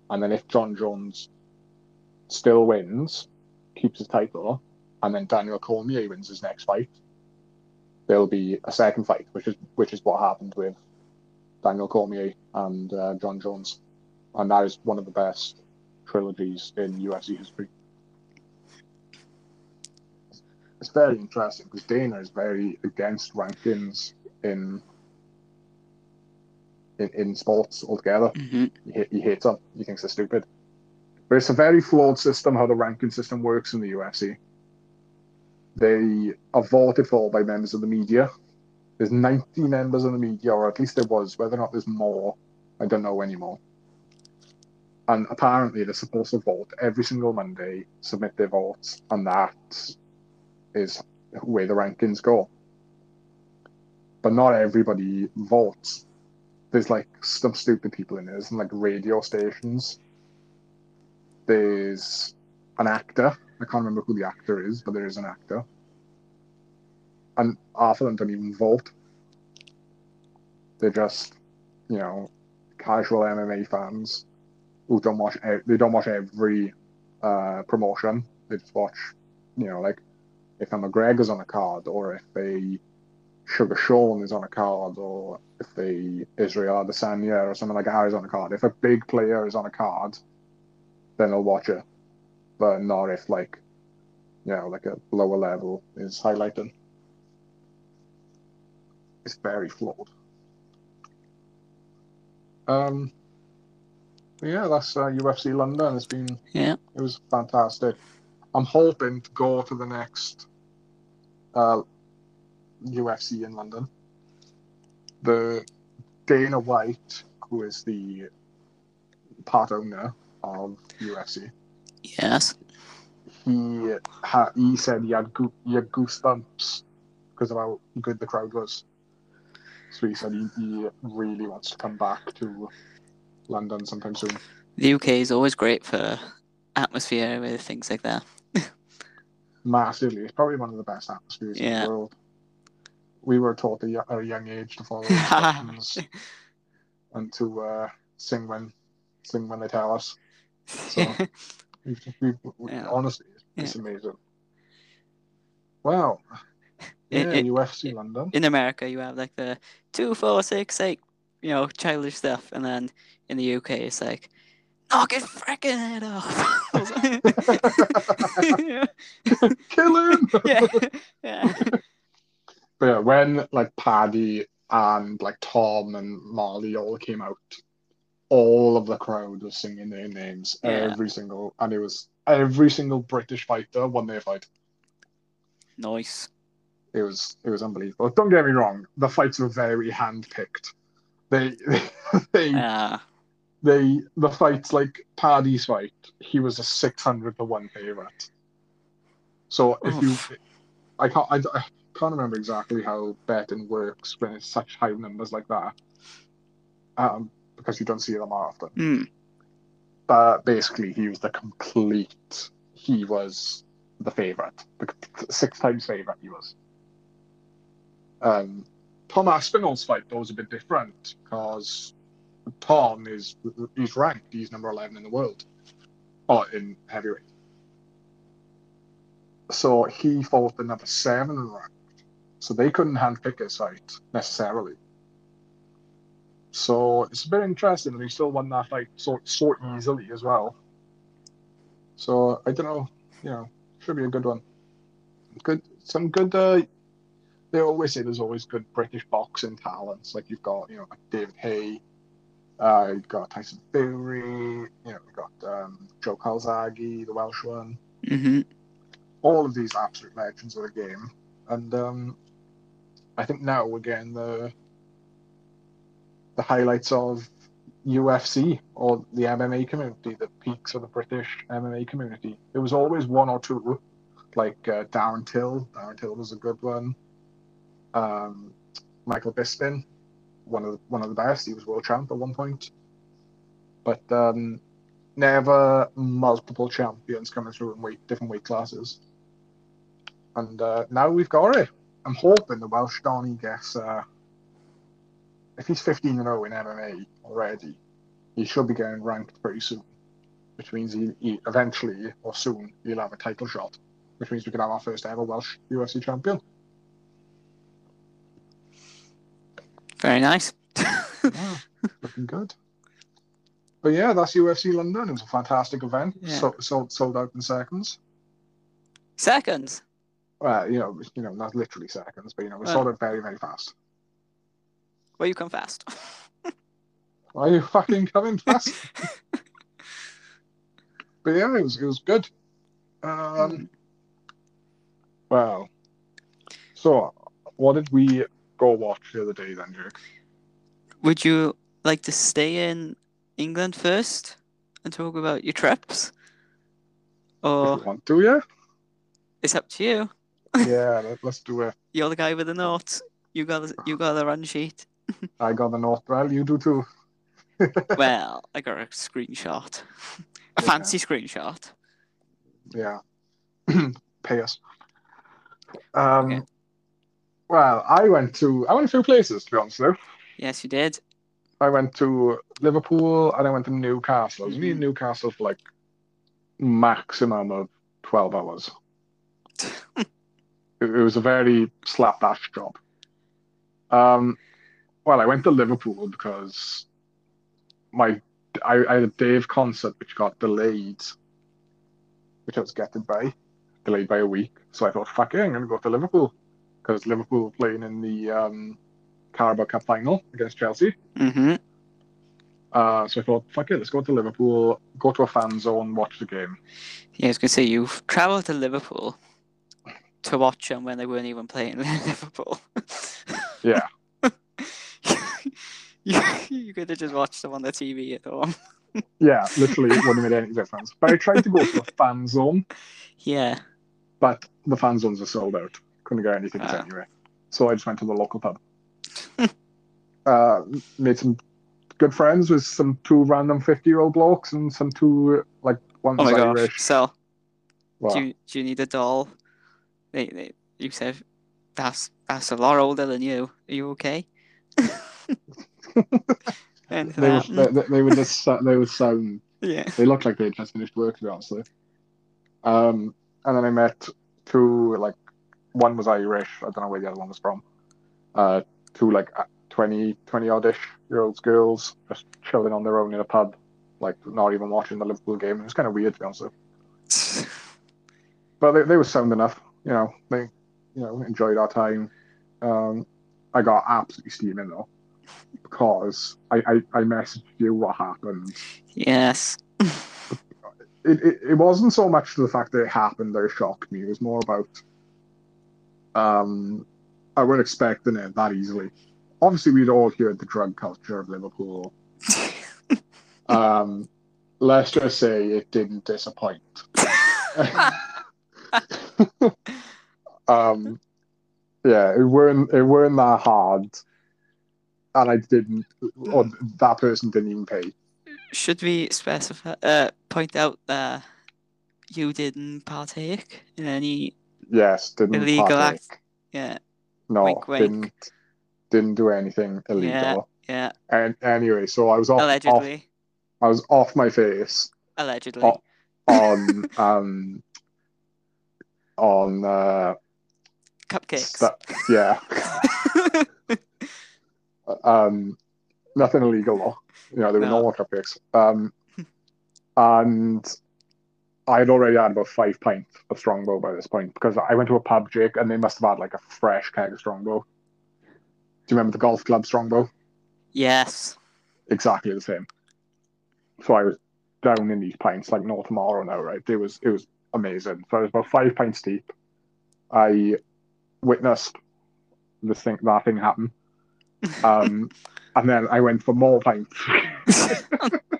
And then if Jon Jones still wins, keeps his title, and then Daniel Cormier wins his next fight, there'll be a second fight, which is which is what happened with Daniel Cormier and uh, Jon Jones, and that is one of the best trilogies in UFC history. It's very interesting because Dana is very against rankings in in, in sports altogether. hmm He, he hates them. He thinks they're stupid. But it's a very flawed system how the ranking system works in the UFC. They are voted for by members of the media. There's 90 members of the media, or at least there was. Whether or not there's more, I don't know anymore. And apparently they're supposed to vote every single Monday, submit their votes, and that is where the rankings go. But not everybody votes there's like some stupid people in there. There's like radio stations. There's an actor. I can't remember who the actor is, but there is an actor. and half of them don't even vote. They're just, you know, casual MMA fans who don't watch. They don't watch every uh, promotion. They just watch, you know, like if a McGregor's on a card, or if a Sugar Sean is on a card, or if the Israel Adesanya or something like that is on a card. If a big player is on a card, then I'll watch it. But not if like, you know, like a lower level is highlighted. It's very flawed. Um. Yeah, that's uh, UFC London. It's been Yeah. it was fantastic. I'm hoping to go to the next uh, UFC in London. The Dana White, who is the part owner of UFC, Yes. he ha- he said he had goo- he had goosebumps because of how good the crowd was. So he said he, he really wants to come back to London sometime soon. The UK is always great for atmosphere with things like that. Massively, it's probably one of the best atmospheres in the world. We were taught at a- young age to follow instructions and to uh, sing when sing when they tell us. So we've, we've, we Yeah. honestly, it's amazing. Wow. Yeah, It- it- UFC London. in America, you have like the two, four, six, eight, you know, childish stuff, and then in the UK, it's like knock his freaking head off. Kill him. yeah, yeah, But yeah, when like Paddy and like Tom and Marley all came out, all of the crowd was singing their names. Yeah. Every single, and it was every single British fighter won their fight. nice. It was it was unbelievable. Don't get me wrong, the fights were very hand picked. They they Yeah, they the fights like Paddy's fight, he was a six hundred to one favorite. So if you, I can't I, I can't remember exactly how betting works when it's such high numbers like that, um, because you don't see them often. Hmm. But basically, he was the complete. He was the favorite, the six times favorite. He was. Um, Tom Aspinall's fight though was a bit different because Tom is he's ranked. He's number eleven in the world, or in heavyweight. So he fought the number seven ranked. So they couldn't handpick his fight necessarily. So it's a bit interesting that he still won that fight so so easily as well. So I don't know, you know, should be a good one. Good, some good. Uh, they always say there's always good British boxing talents. Like you've got, you know, like David Haye, uh, you've got Tyson Fury, you know, you've got um, Joe Calzaghe, the Welsh one. hmm All of these absolute legends of the game, and um, I think now we're getting the the highlights of UFC or the MMA community, the peaks of the British MMA community. There was always one or two, like uh, Darren Till. Darren Till was a good one. Um, Michael Bisping, one of the, one of the best. He was world champ at one point, but um, never multiple champions coming through in weight different weight classes. And uh, now we've got it. I'm hoping the Welsh Donny gets. Uh, if he's 15 and 0 in MMA already, he should be getting ranked pretty soon, which means he, he eventually or soon he'll have a title shot, which means we could have our first ever Welsh UFC champion. Very nice. Yeah, looking good. But yeah, that's UFC London. It was a fantastic event. Yeah. So, sold sold out in seconds. Seconds. Well, you know, you know, not literally seconds, but you know, we Well. sold out very, very fast. Well, you come fast. Are you fucking coming fast? but yeah, it was it was good. Um, well, so what did we go watch the other day then, Jake? Would you like to stay in England first and talk about your trips? Or want to, yeah, it's up to you. yeah, let, let's do it. You're the guy with the notes. You got the, you got the run sheet. I got the North Well, you do too. Well, I got a screenshot. A Yeah. fancy screenshot. Yeah, pay us. Um, Okay. Well, I went to I went a few places to be honest you. Yes, you did. I went to Liverpool and I went to Newcastle. I was in. Newcastle for like maximum of twelve hours. It, it was a very slapdash job. Um, well, I went to Liverpool because my I, I had a Dave concert which got delayed, which I was getting by, delayed by a week. So I thought, fuck it, I'm gonna go to Liverpool because Liverpool were playing in the um, Carabao Cup final against Chelsea. Mm-hmm. Uh, so I thought, fuck it, let's go to Liverpool, go to a fan zone, watch the game. Yeah, I was gonna say you've travelled to Liverpool to watch them when they weren't even playing in Liverpool. Yeah. you, you could have just watched them on the TV at home. Yeah, literally, it wouldn't have made any difference. But I tried to go to a fan zone, Yeah. but the fan zones are sold out. Couldn't get anything Ah. anyway. So I just went to the local pub. uh, made some good friends with some two random 50 year old blokes and some two, like, one's Oh my gosh. So, do you, do you need a doll? They, they, you said that's that's a lot older than you. Are you okay? They, happen? they, they, they would just, they were sound Yeah. They looked like they'd just finished work, to be honest. Um, and then I met two, like, one was Irish, I don't know where the other one was from. Uh, two, like, 20, 20 oddish year olds girls just chilling on their own in a pub, like, not even watching the Liverpool game. It was kind of weird, to be honest with. But they, they were sound enough, you know, they, you know, enjoyed our time. Um, I got absolutely steaming, though, because I, I, I messaged you what happened yes. it, it, it wasn't so much the fact that it happened that shocked me. It was more about um, I wasn't expecting it that easily. Obviously, we'd all heard the drug culture of Liverpool. Um, let's just say it didn't disappoint. um, yeah, it weren't it weren't that hard, and I didn't, or that person didn't even pay. Should we specify? Uh, point out that you didn't partake in any. Yes, didn't Illegal act. Yeah. No, Wink, wink. didn't didn't do anything illegal. Yeah. yeah. And anyway, so I was off, off Allegedly. I was off my face Allegedly. Oh. on um on uh Cupcakes. sta- yeah um nothing illegal though. You know, there were No. normal cupcakes. Um and I had already had about five pints of Strongbow by this point because I went to a pub, Jake, and they must have had like a fresh keg of Strongbow. Do you remember the golf club Strongbow? yes. exactly the same. So I was down in these pints like no tomorrow now, right? It was it was amazing. So I was about five pints deep. I witnessed this thing that thing happen. Um and then I went for more pints.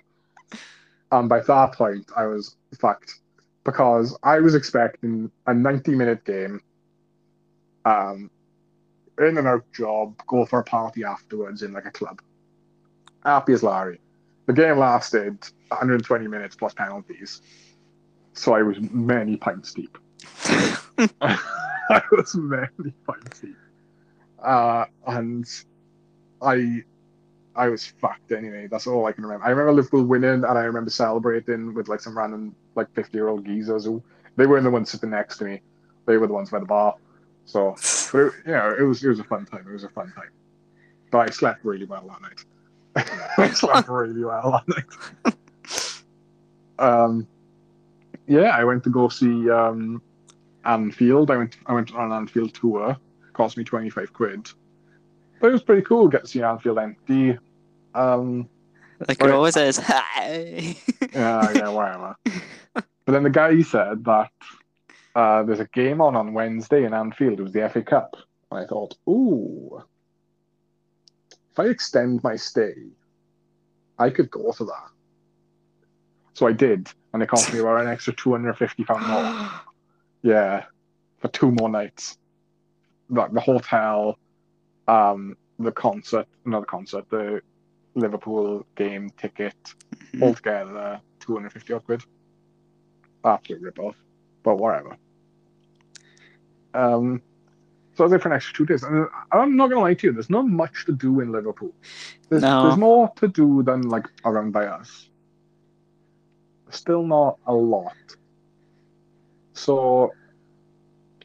and by that point I was fucked. Because I was expecting a ninety minute game. Um in and out job, go for a party afterwards in like a club happy as Larry. The game lasted 120 minutes plus penalties, so I was many pints deep. I was many pints deep, uh, and I, I was fucked anyway. That's all I can remember. I remember Liverpool winning, and I remember celebrating with like some random like 50 year old geezers who they weren't the ones sitting next to me. They were the ones by the bar. So, but it, you know, it was it was a fun time. It was a fun time. But I slept really well that night. I slept really well that night. um, yeah, I went to go see um, Anfield. I went I went on an Anfield tour. Cost me twenty five quid, but it was pretty cool. Get to see Anfield empty. Um, it always is. Hi. yeah, yeah, whatever. but then the guy said that uh, there's a game on on Wednesday in Anfield. It was the FA Cup. And I thought, ooh, if I extend my stay, I could go to that. So I did, and it cost me about an extra two hundred fifty pound more. Yeah, for two more nights. Like the hotel, um, the concert, not the concert, the Liverpool game ticket, altogether two hundred fifty odd quid. Absolute rip off, but whatever. Um, So I was there for an extra two days. And I'm not gonna lie to you, there's not much to do in Liverpool. There's, No. there's more to do than like around by us. Still not a lot. So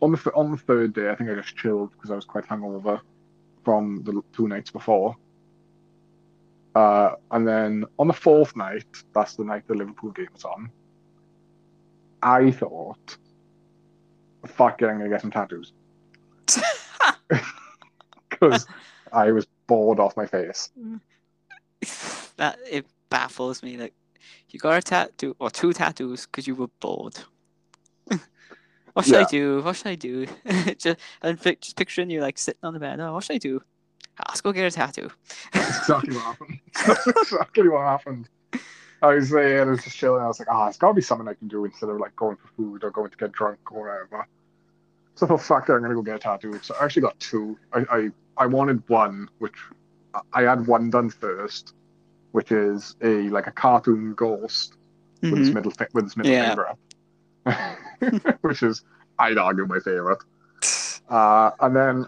on the on the third day, I think I just chilled because I was quite hungover from the two nights before. Uh, and then on the fourth night, that's the night the Liverpool game was on. I thought, fuck it, I'm gonna get some tattoos because I was bored off my face. that it baffles me. Like you got a tattoo or two tattoos because you were bored. what should I do? What should I do? just and pic- just picturing you like sitting on the bed. Oh, what should I do? "Ah, Let's go get a tattoo. That's exactly what happened. That's exactly what happened. I was there, I was just chilling. I was like, ah, it's gotta be something I can do instead of like going for food or going to get drunk or whatever. So thought, fuck it, I'm gonna go get a tattoo. So I actually got two. I I, I wanted one, which I had one done first, which is a like a cartoon ghost with his Mhm. middle fi- with his middle Yeah. finger up, which is I'd argue my favorite. Uh, and then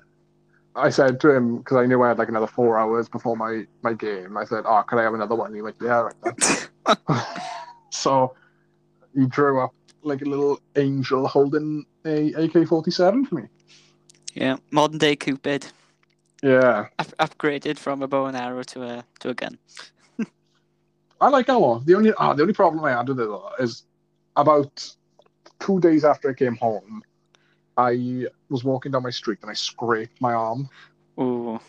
I said to him because I knew I had like another four hours before my my game. I said, "Oh, can I have another one?" And he went, "Yeah." Right then." so he drew up like a little angel holding a AK forty seven for me. yeah, modern day Cupid Yeah, up- upgraded from a bow and arrow to a to a gun. I like that one. The only ah, the only problem I had with it though is about two days after I came home, I was walking down my street and I scraped my arm Ooh,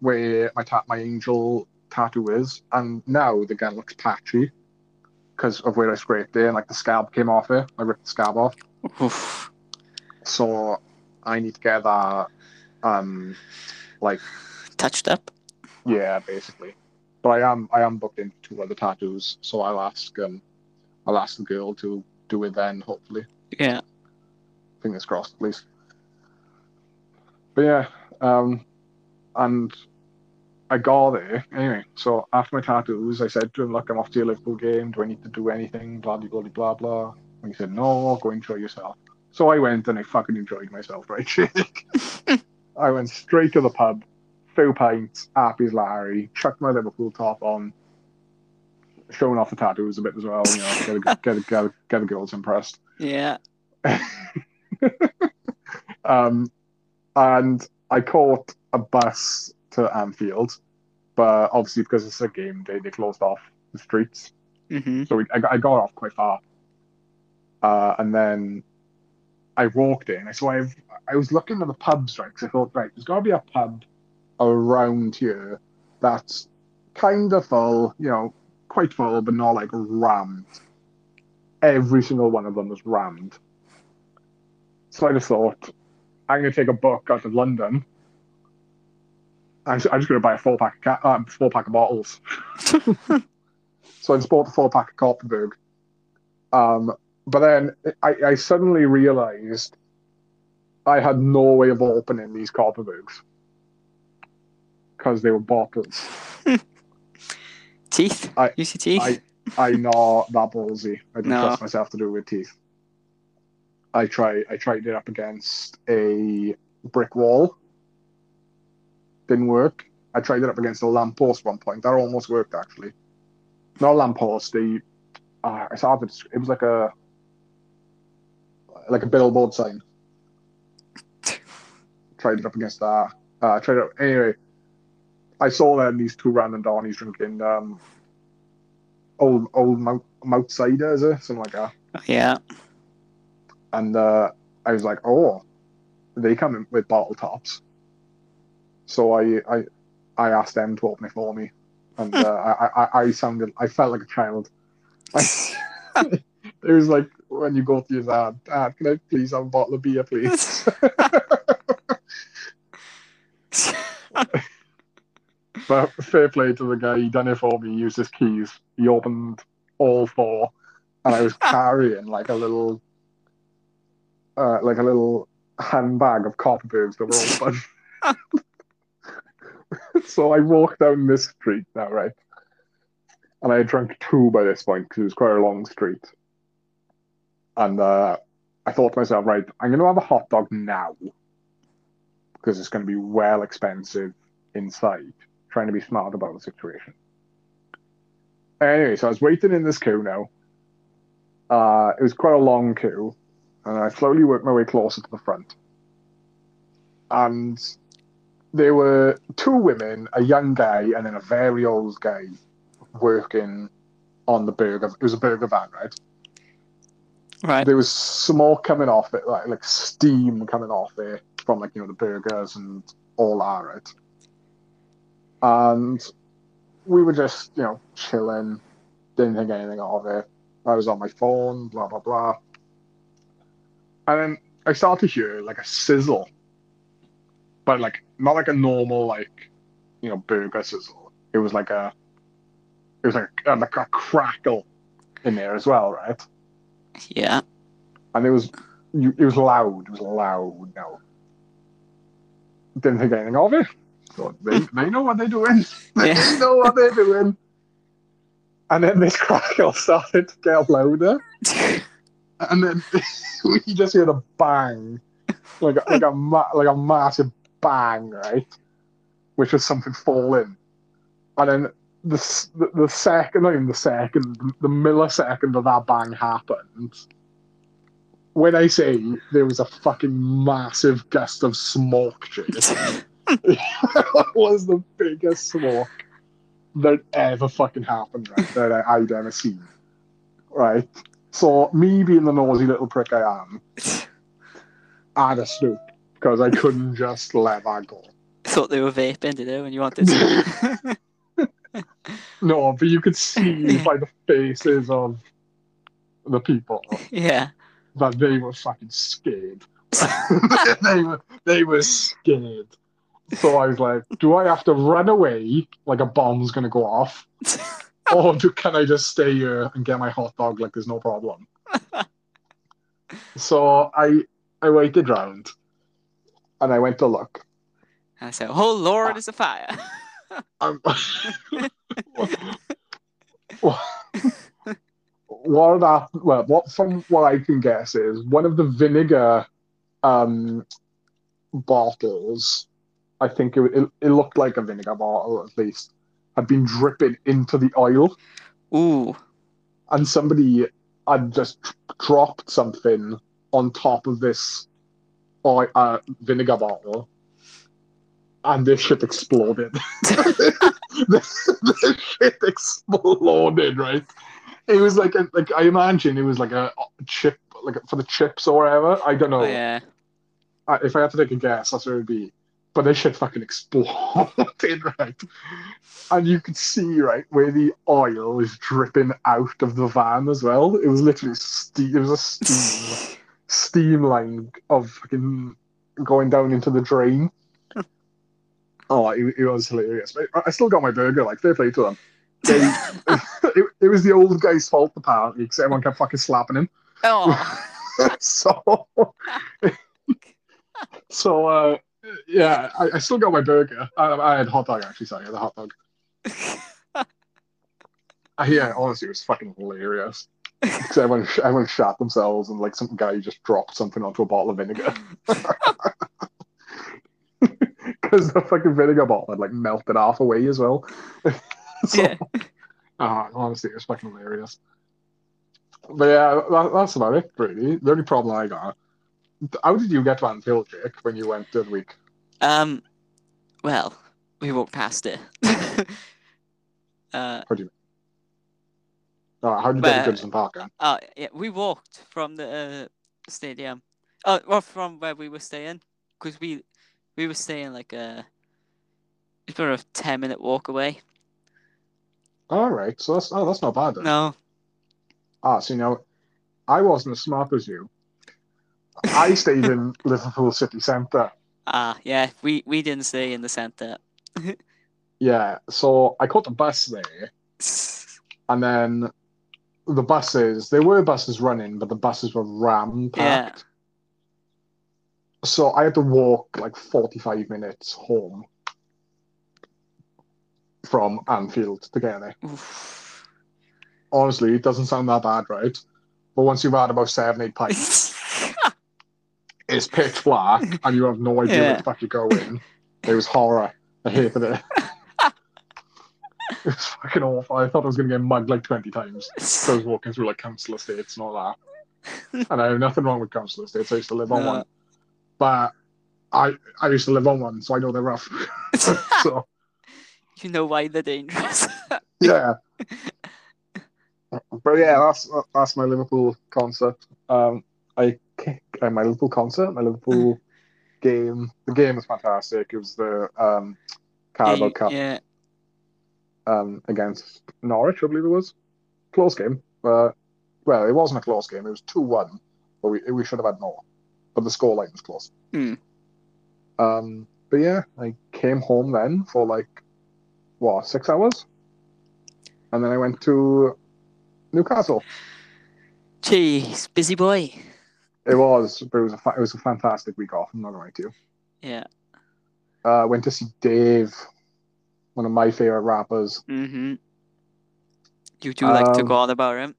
where my ta- my angel tattoo is, and now the gun looks patchy because of where I scraped it, and like the scab came off it. I ripped the scab off, oof. so I need to get that, um, like touched up. yeah, basically. But I am I am booked in two other tattoos, so I'll ask um, I'll ask the girl to do it then, hopefully. Yeah, Fingers crossed, please. But yeah, um, and I got there anyway. So after my tattoos, I said to him, "Look, I'm off to your Liverpool game. Do I need to do anything? Blah blah blah blah blah." And he said, "No, go enjoy yourself." So I went and I fucking enjoyed myself, right? I went straight to the pub, few pints, happy as Larry, chucked my Liverpool top on, showing off the tattoos a bit as well. You know, get a, get a, get a, get the girls impressed. yeah. um, and I caught a bus to Anfield, but obviously because it's a game day, they closed off the streets. hmm So we, I, got- I got off quite far. Uh, and then I walked in. So I've, I was looking at the pubs, right? Because I thought, right, there's got to be a pub around here that's kind of full, you know, quite full, but not like rammed. Every single one of them was rammed. So I just thought, I'm going to take a book out of London. I'm just, I'm just going to buy a four pack, of ca- uh, four pack of bottles. So I just bought the four pack of Kopparberg. Um, but then I, I suddenly realized I had no way of opening these Kopparbergs because they were bottles. Teeth. I- Use your teeth. I I'm not that ballsy. I didn't No. trust myself to do it with teeth. I try I tried it up against a brick wall. Didn't work. I tried it up against a lamppost one point. That almost worked actually. Not a lamppost, the uh, it's hard to it was like a like a billboard sign. tried it up against that. Uh, tried it up anyway. I saw them these two random Donnies drinking um old old mount, mount cider, is it? Something like that. yeah. And uh, I was like, oh, they come in with bottle tops. So I I I asked them to open it for me, and uh, I, I I sounded I felt like a child. it was like when you go to your dad, Dad, can I please have a bottle of beer, please? but fair play to the guy, he done it for me. He used his keys. He opened all four, and I was carrying like a little, uh, like a little handbag of Kopparbergs that were open. so I walked down this street now, right? And I had drunk two by this point because it was quite a long street. And uh, I thought to myself, right, I'm going to have a hot dog now. because it's going to be well expensive inside. Trying to be smart about the situation. Anyway, so I was waiting in this queue now. Uh, it was quite a long queue, and I slowly worked my way closer to the front. And there were two women, a young guy, and then a very old guy working on the burger. It was a burger van, right? Right. There was smoke coming off it, like like steam coming off it from like you know the burgers and all that, right? And we were just you know chilling, didn't think anything of it. I was on my phone, blah blah blah. And then I started to hear like a sizzle, but like not like a normal like you know burger sizzle. It was like a it was like a, um, like a crackle in there as well, right? Yeah. And it was it was loud. It was loud. No, didn't think anything of it. So they they know what they're doing. They Yeah. know what they're doing. And then this crackle started to get louder, and then we just heard a bang, like a, like a ma- like a massive bang, right? Which was something falling, and then the the, the second, not even the second, the millisecond of that bang happened. When I say there was a fucking massive gust of smoke, was the biggest smoke that ever fucking happened, right? That I, I'd ever seen, right? So me being the nosy little prick I am, I had a snoop because I couldn't just let that go. Thought they were vaping, did they, when you wanted to? No, but you could see by the faces of the people yeah. that they were fucking scared. they were they were scared. So I was like, do I have to run away like a bomb's gonna go off? or do, can I just stay here and get my hot dog like there's no problem? so I I waited round and I went to look. And I said, Oh Lord, it's a fire. Um, what that well what from what I can guess is one of the vinegar um bottles I think it, it, it looked like a vinegar bottle at least had been dripping into the oil Ooh. and somebody had just dropped something on top of this oil, uh, vinegar bottle and this shit exploded this, this shit exploded right it was like a, like I imagine it was like a chip like for the chips or whatever I don't know Oh, yeah. uh, if I had to take a guess, that's what it would be. But this shit fucking exploded, right? And you could see, right, where the oil is dripping out of the van as well. It was literally steam. It was a steam, steam line of fucking going down into the drain. Oh, it, it was hilarious. I, I still got my burger. Like, fair play to them. They, it, it was the old guy's fault apparently, because everyone kept fucking slapping him. oh. so so uh yeah I, I still got my burger. I, I had hot dog actually sorry I had a hot dog. Uh, yeah honestly it was fucking hilarious. Because everyone, everyone shot themselves and like some guy just dropped something onto a bottle of vinegar. Because the fucking vinegar bottle had like melted half away as well. So Yeah. uh, honestly it was fucking hilarious. But yeah that, that's about it really. The only problem I got how did you get to Anfield, Jake, when you went the week? Um, well, we walked past it. uh, How do you uh, how did you get to Goodison Park then? oh, yeah, we walked from the uh, stadium. Oh, well, from where we were staying, because we we were staying like a it's about a ten minute walk away. All right, so that's oh, that's not bad then. No, Ah, so you know, I wasn't as smart as you. I stayed in Liverpool city centre. ah, yeah, we we didn't stay in the centre. Yeah, so I caught the bus there, and then the buses. There were buses running, but the buses were ram packed. So I had to walk like forty-five minutes home from Anfield to get there. Oof. honestly, it doesn't sound that bad, right? But once you've had about seven, eight pints, it's pitch black and you have no idea where the fuck you're going. It was horror. I hated it. it was fucking awful. I thought I was gonna get mugged like twenty times. So I was walking through like council estates and all that. And I have nothing wrong with council estates. I used to live on No. one. But I I used to live on one, so I know they're rough. so you know why they're dangerous. yeah. But yeah, that's that's my Liverpool concert. Um, I uh, my Liverpool concert, my Liverpool game. The game was fantastic. It was the um, Carabao Cup Yeah. um, against Norwich, I believe it was. Close game. Uh, well, it wasn't a close game. It was two one, but we we should have had more. But the scoreline was close. Hmm. Um, but yeah, I came home then for like what six hours, and then I went to Newcastle. Jeez, busy boy. It was, but it was a fa- it was a fantastic week off. I'm not gonna lie to you. Yeah. Uh, went to see Dave, one of my favorite rappers. Mm-hmm. You do like to Um, go on about him.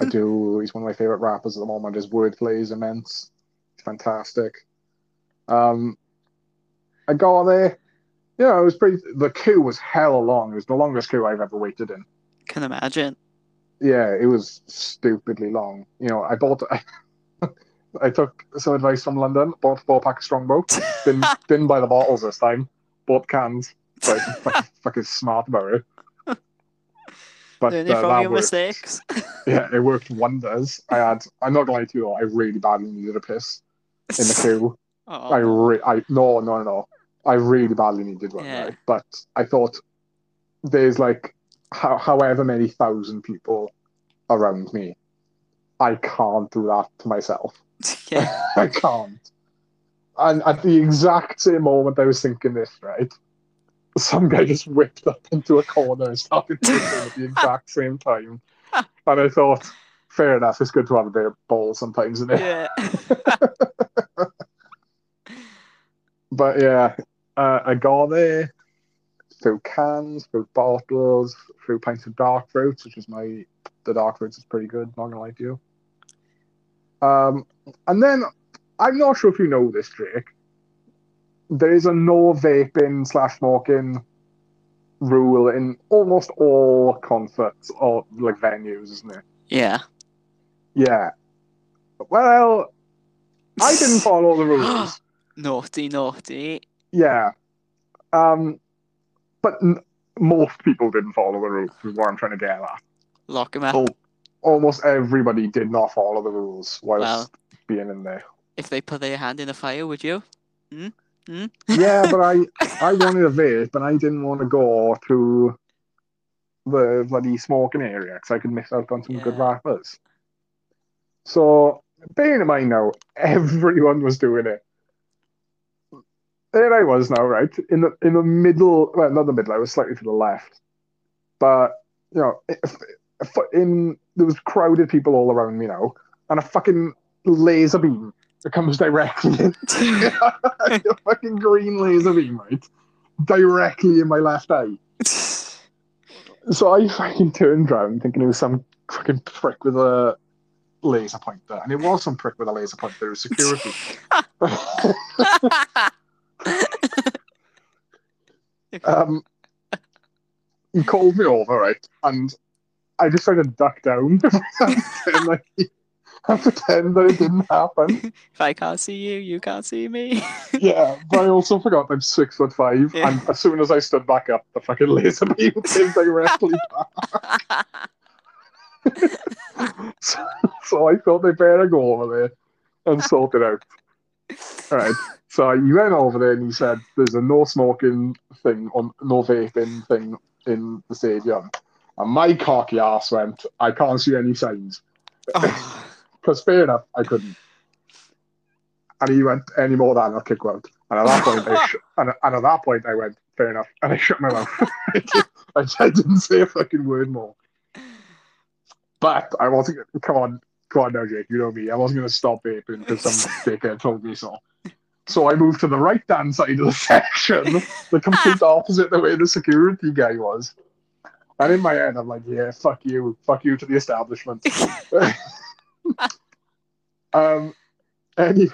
I do. He's one of my favorite rappers at the moment. His wordplay is immense. It's fantastic. Um, I got there. Yeah, it was pretty. The queue was hella long. It was the longest queue I've ever waited in. Can imagine. Yeah, it was stupidly long. You know, I bought. I, took some advice from London. Bought a four pack of Strongbow. Didn't didn't buy the bottles this time. Bought cans. I fucking, fucking smart about it. But Learning uh, from your worked. mistakes. Yeah, it worked wonders. I had. I'm not gonna lie to you. I really badly needed a piss in the queue. oh, I re- I no no no. I really badly needed one, Yeah. right? But I thought there's like ho- however many thousand people around me. I can't do that to myself. yeah. I can't. And at the exact same moment I was thinking this, right? Some guy just whipped up into a corner and started at the exact same time. And I thought, fair enough, it's good to have a bit of balls sometimes, isn't it? Yeah. But yeah, uh, I got there through cans, through bottles, through pints of dark fruits, which is my the dark fruits is pretty good. Not gonna lie to you. Um, and then I'm not sure if you know this, Drake. There is a no vaping slash smoking rule in almost all concerts or like venues, isn't it? yeah. Yeah. Well, I didn't follow the rules. Naughty, naughty. Yeah. Um, but n- most people didn't follow the rules, is what I'm trying to get at. Lock him up. Oh. Almost everybody did not follow the rules whilst Well. being in there. If they put their hand in the fire, would you? Hmm? Hmm? Yeah, but I, I wanted a vape, but I didn't want to go to the bloody smoking area because I could miss out on some good rappers. So, bearing in mind now, everyone was doing it. There I was now, right in the in the middle. Well, not the middle. I was slightly to the left, but you know, if, if in there was crowded people all around me now, and a fucking laser beam that comes directly in a fucking green laser beam, right? Directly in my left eye. So I fucking turned around thinking it was some fucking prick with a laser pointer. And it was some prick with a laser pointer, it was security. um, he called me over, right? And I just tried to duck down and like and pretend that it didn't happen. if I can't see you, you can't see me. Yeah, but I also forgot I'm six foot five, Yeah. and as soon as I stood back up, the fucking laser beam came directly back. So, so I thought they better go over there and sort it out. All right. So you went over there and you said, "There's a no smoking thing on no vaping thing in the stadium." And my cocky ass went, "I can't see any signs." Because fair enough, I couldn't. And he went, any more than I'll kick out. And at that point, I sh- and, and at that point, I went, fair enough. And I shut my mouth. I, I didn't say a fucking word more. But I wasn't, come on, come on now, Jake, you know me. I wasn't going to stop vaping because some dickhead told me so. So I moved to the right hand side of the section, the complete opposite the way the security guy was. And in my head, I'm like, yeah, fuck you. Fuck you to the establishment. um, any,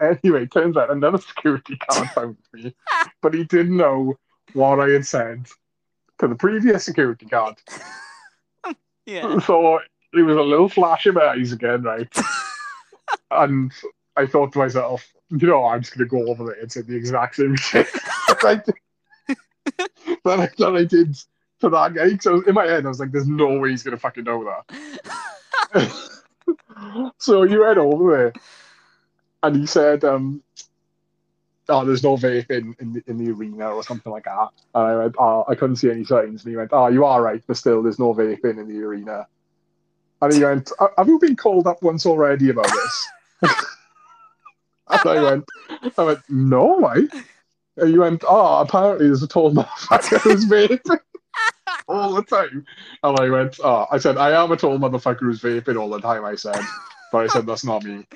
anyway, turns out another security guard found me, but he didn't know what I had said to the previous security guard. Yeah. So it was a little flash in my eyes again, right? and I thought to myself, you know, I'm just going to go over there and say the exact same shit that I did, that I, that I did to that guy. So in my head, I was like, there's no way he's going to fucking know that. so you went over there and he said, um, oh, there's no vape in, in, the, in the arena or something like that. And I went, oh, I couldn't see any signs. And he went, oh, you are right, but still, there's no vape in, in the arena. And he went, have you been called up once already about this? and I went, I went, no, why? And you went, oh, apparently there's a tall motherfucker who's vaping all the time. And I went, oh, I said, I am a tall motherfucker who's vaping all the time, I said. But I said, that's not me.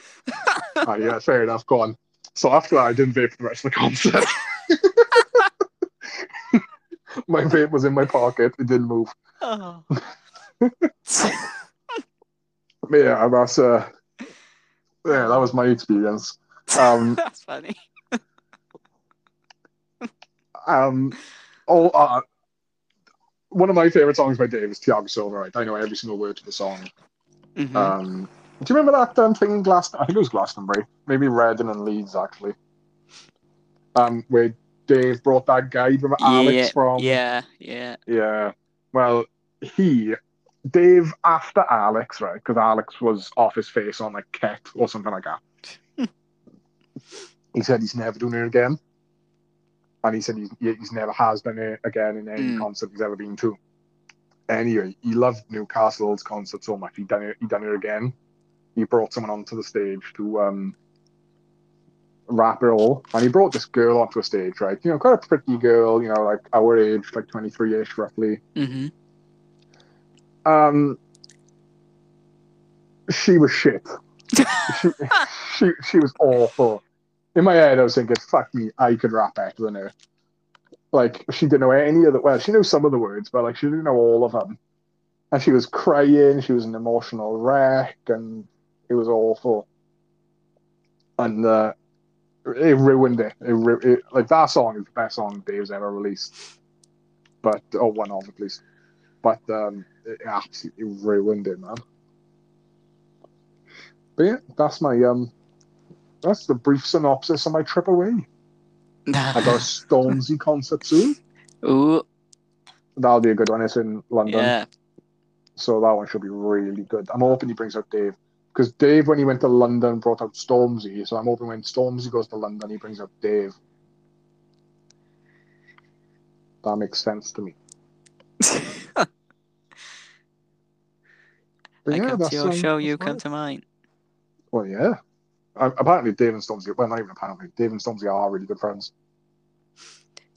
oh, yeah, fair enough, go on. So after that, I didn't vape for the rest of the concert. my vape was in my pocket, it didn't move. Oh. Yeah, that's uh, yeah, that was my experience. Um, That's funny. um, oh, uh, one of my favorite songs by Dave is Thiago Silva. Right, I know every single word to the song. Mhm. Um, do you remember that um, thing in Glaston? I think it was Glastonbury, maybe Reading and Leeds actually. Um, where Dave brought that guy, remember Alex yeah, from yeah, yeah. Yeah. Well, he, Dave, after Alex, right? Because Alex was off his face on like Ket or something like that. he said he's never doing it again. And he said he's, he's never has done it again in any Mm. concert he's ever been to. Anyway, he loved Newcastle's concert so much. He done it. He done it again. He brought someone onto the stage to um, rap it all, and he brought this girl onto a stage, right? You know, quite a pretty girl. You know, like our age, like twenty three ish, roughly. hmm Um, she was shit. she, she she was awful. In my head, I was thinking, "Fuck me, I could rap better than her." Like she didn't know any of the well, she knew some of the words, but like she didn't know all of them. And she was crying. She was an emotional wreck, and it was awful. And uh, it ruined it. It, ru- it. Like that song is the best song Dave's ever released, but or one of at least. But um, it absolutely ruined it, man. But yeah, that's my um, that's the brief synopsis of my trip away. I got a Stormzy concert soon. Ooh, That'll be a good one. It's in London, yeah. so that one should be really good. I'm hoping he brings out Dave because Dave, when he went to London, brought out Stormzy. So I'm hoping when Stormzy goes to London, he brings out Dave. That makes sense to me. But I yeah, come to your um, show, you come to mine. Well, yeah. Uh, apparently, Dave and Stormzy. Well, not even apparently. Dave and Stormzy are really good friends.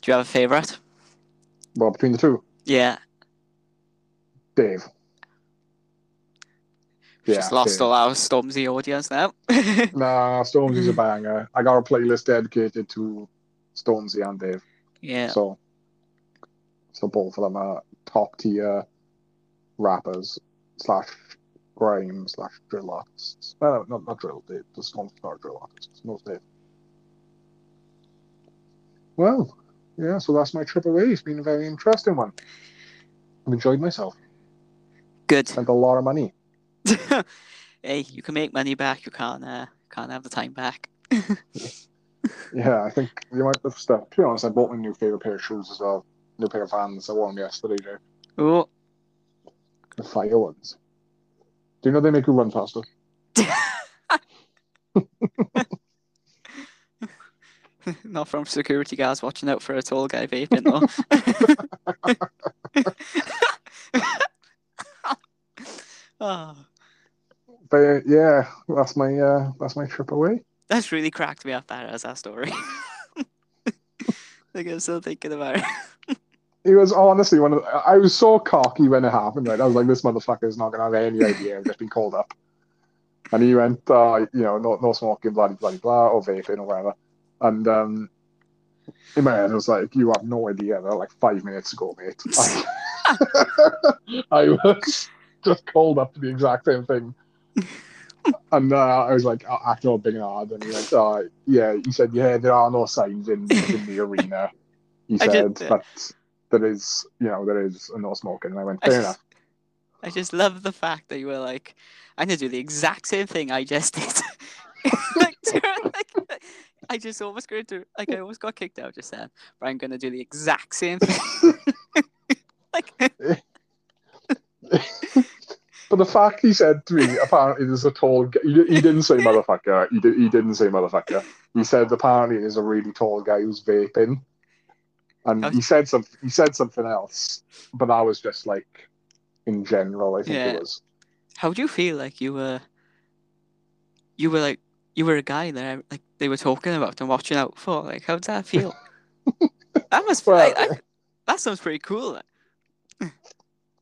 Do you have a favourite? Well, between the two, Yeah. Dave. We've Yeah, just lost Dave. all our Stormzy audience now. Nah, Stormzy's a banger. I got a playlist dedicated to Stormzy and Dave. yeah. So, so both of them are top tier rappers slash grime slash drill artists. No, no, not, not drill. Dave. The Stormzy are drill artists. No, Dave. Well, yeah. So that's my trip away. It's been a very interesting one. I've enjoyed myself. Good. Spent a lot of money. hey, you can make money back. You can't. Uh, can't have the time back. Yeah, I think the amount of stuff. To be honest, I bought my new favorite pair of shoes as well. New pair of Vans. I wore them yesterday, Jay. Oh, The fire ones. Do you know they make you run faster? not from security guards watching out for a tall guy vaping though. oh, But uh, yeah, that's my uh, that's my trip away. that's really cracked me up. That as that story. like I'm still thinking about it. It was honestly one of the, I was so cocky when it happened. Right, I was like, this motherfucker is not gonna have any idea I've just been called up. And he went, uh, you know, no, no smoking, bloody bloody blah, or vaping or whatever. And um, in my head, I was like, you have no idea. That like five minutes ago, mate. I, I was just called up to the exact same thing. and uh, I was like, oh, acting all big and hard, and he went, oh, yeah. He said, yeah, there are no signs in, in the arena. He said, but there is, you know, there is no smoking. And I went, I fair just- enough. I just love the fact that you were like, I'm gonna do the exact same thing I just did. like, like, I just almost going to like I almost got kicked out just then, but I'm gonna do the exact same thing. like, But the fact he said to me, apparently there's a tall. Guy, he, he didn't say motherfucker. He, did, he didn't say motherfucker. He said apparently there's a really tall guy who's vaping, and Okay. he said some. He said something else, but I was just like in general. I think Yeah. it was. how do you feel like you were? You were like you were a guy that like they were talking about and watching out for. Like, how does that feel? that must. Well, I, I, uh, that sounds pretty cool.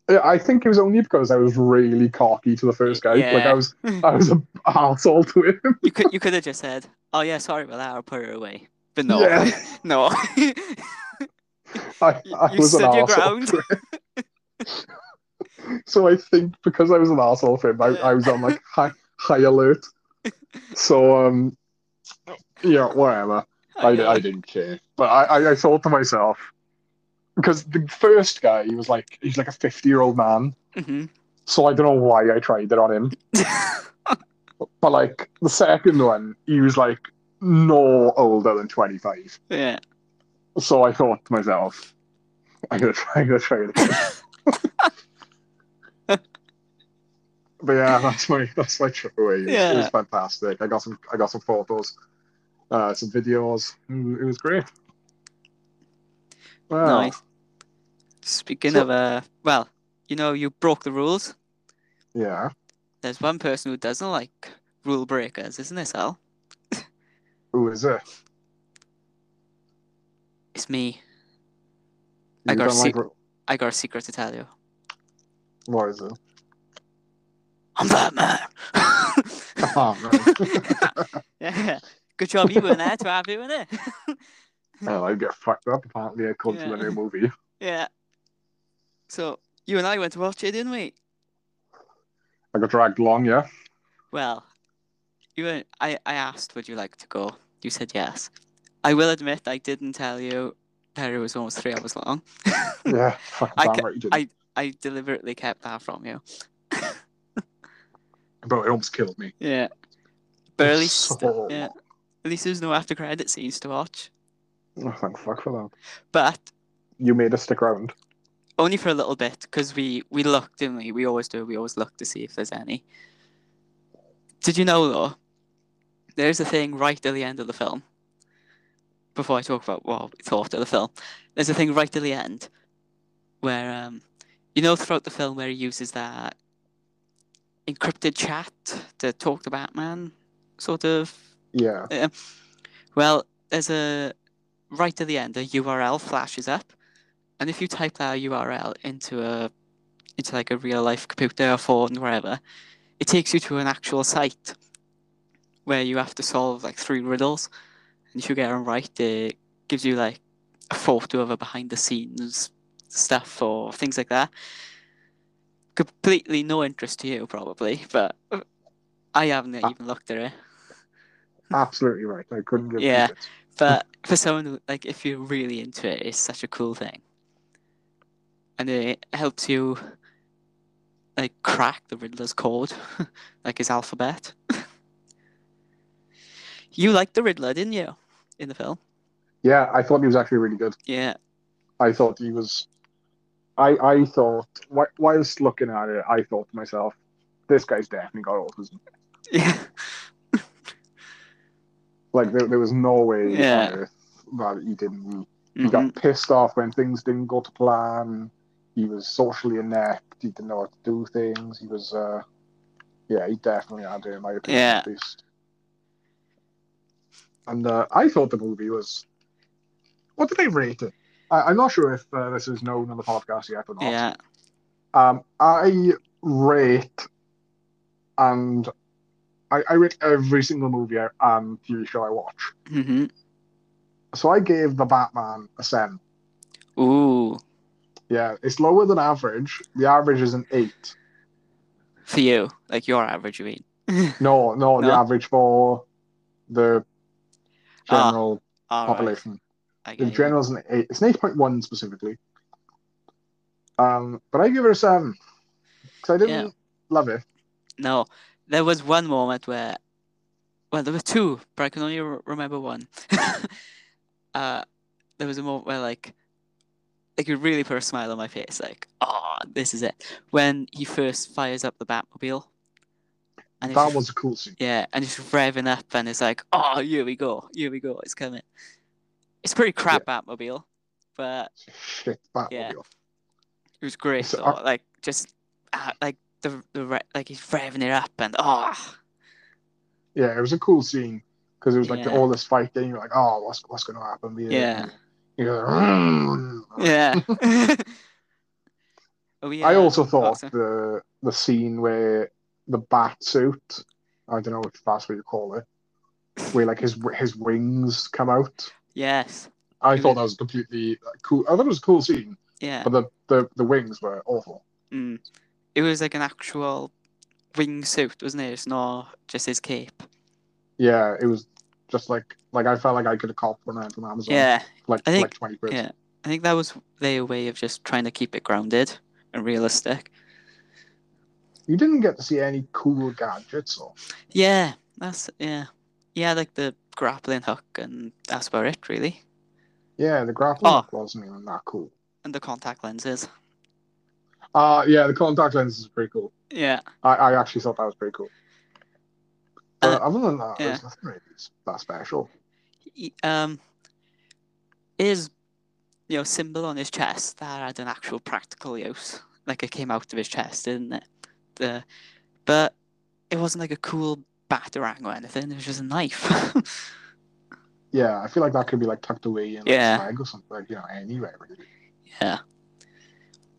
Yeah, I think it was only because I was really cocky to the first guy. Like I was, I was a arsehole to him. You could you could have just said, "Oh yeah, sorry about that. I'll put her away." But no, Yeah. no. I, I you was an stood your ground. so I think because I was an asshole for him, I, I was on like high high alert. So um, yeah, whatever. I, I didn't care, but I, I, I thought to myself because the first guy he was like he's like a fifty year old man, hmm so I don't know why I tried it on him. But like the second one, he was like no older than twenty five. yeah. So I thought to myself, I'm gonna try, I'm gonna try it again. but yeah, that's my that's my trip away. It was, it was fantastic. I got some I got some photos, uh, some videos. It was, it was great. Well, Nice. Speaking So- of uh, well, you know, you broke the rules. yeah. There's one person who doesn't like rule breakers, isn't it, Sal? Who is it? It's me. I got a like I got a secret to tell you. what is it? I'm Batman. Oh, yeah. Good job you were there to have you in it. oh, I get fucked up apparently according to the Yeah. new movie. yeah. So you and I went to watch it, didn't we? I got dragged along, yeah. Well, you were, I, I asked, would you like to go? You said yes. I will admit I didn't tell you that it was almost three hours long. Yeah, fucking I damn ca- right you did. I- I deliberately kept that from you. But it almost killed me. Yeah. But at least, So- yeah, at least there's no after credit scenes to watch. Oh, thank fuck for that. But You made us stick around. only for a little bit because we we looked, didn't we? We always do. We always look to see if there's any. Did you know though? There's a thing right at the end of the film. Before I talk about what we thought of the film, there's a thing right at the end where um, you know, throughout the film where he uses that encrypted chat to talk to Batman, sort of Yeah. Um, well, there's a right at the end, a URL flashes up, and if you type that URL into a into like a real life computer or phone, wherever, it takes you to an actual site where you have to solve like three riddles, and if you get them right, it gives you like a photo of a behind the scenes stuff or things like that. Completely no interest to you, probably, but I haven't Ah. even looked at it. Absolutely right. I couldn't Yeah. But for someone who, like, if you're really into it, it's such a cool thing, and it helps you like crack the Riddler's code, like his alphabet. you liked the Riddler, didn't you, in the film? Yeah, I thought he was actually really good. Yeah, I thought he was. I I thought whi- whilst looking at it, I thought to myself, this guy's definitely got autism. yeah, Like there, there was no way Yeah. on earth that he didn't. He Mhm. got pissed off when things didn't go to plan. He was socially inept. He didn't know how to do things. He was. uh Yeah, he definitely had it, in my opinion, Yeah. at least. And uh, I thought the movie was. What did I rate it? I, I'm not sure if uh, this is known on the podcast yet or not. yeah, Um, I rate and I, I rate every single movie I- and TV show I watch. hmm So I gave the Batman a seven. Ooh, Yeah, it's lower than average. The average is an eight. for you, like your average, you mean? No, no, the average for the general All right, population. I The get you. general's an eight. It's an eight point one specifically. Um, but I give it a seven because I didn't Yeah. love it. No, there was one moment where, well, there were two, but I can only re- remember one. uh, there was a moment where, like, it could really put a smile on my face, like, oh, this is it. When he first fires up the Batmobile. And That just- was a cool scene. Yeah, and it's revving up, and it's like, oh, here we go, here we go, it's coming. It's pretty crap Batmobile, but Shit, Batmobile. Yeah. it was great. So, though. uh, like, just uh, like the the re- like he's revving it up, and oh, Yeah, it was a cool scene because it was like the, Yeah. all this fighting. You're like, oh, what's what's going to happen? here? Yeah. Like, "Mm." yeah. oh, yeah. I also thought sorry. the the scene where the bat suit, I don't know if that's what you call it, where like his his wings come out. Yes. I It thought was- that was completely cool. I thought it was a cool scene, Yeah. but the, the, the wings were awful. Mm. It was like an actual wingsuit, wasn't it? It's not just his cape. Yeah, it was just like like I felt like I could have copped one from Amazon. Yeah. like I think- like twenty quid. Yeah. I think that was their way of just trying to keep it grounded and realistic. You didn't get to see any cool gadgets, or Yeah. That's yeah. Yeah, like the grappling hook, and that's about it, really. yeah, the grappling Oh. hook wasn't even that cool. And the contact lenses. Uh yeah, the contact lens is pretty cool. Yeah. I, I actually thought that was pretty cool. But Uh, other than that, yeah. there's nothing really that special. He- um, his, you know, symbol on his chest that had an actual practical use. Like it came out of his chest, didn't it? The, but it wasn't like a cool batarang or anything. It was just a knife. Yeah, I feel like that could be like tucked away in like, Yeah. a bag or something, like, you know, anywhere really. yeah.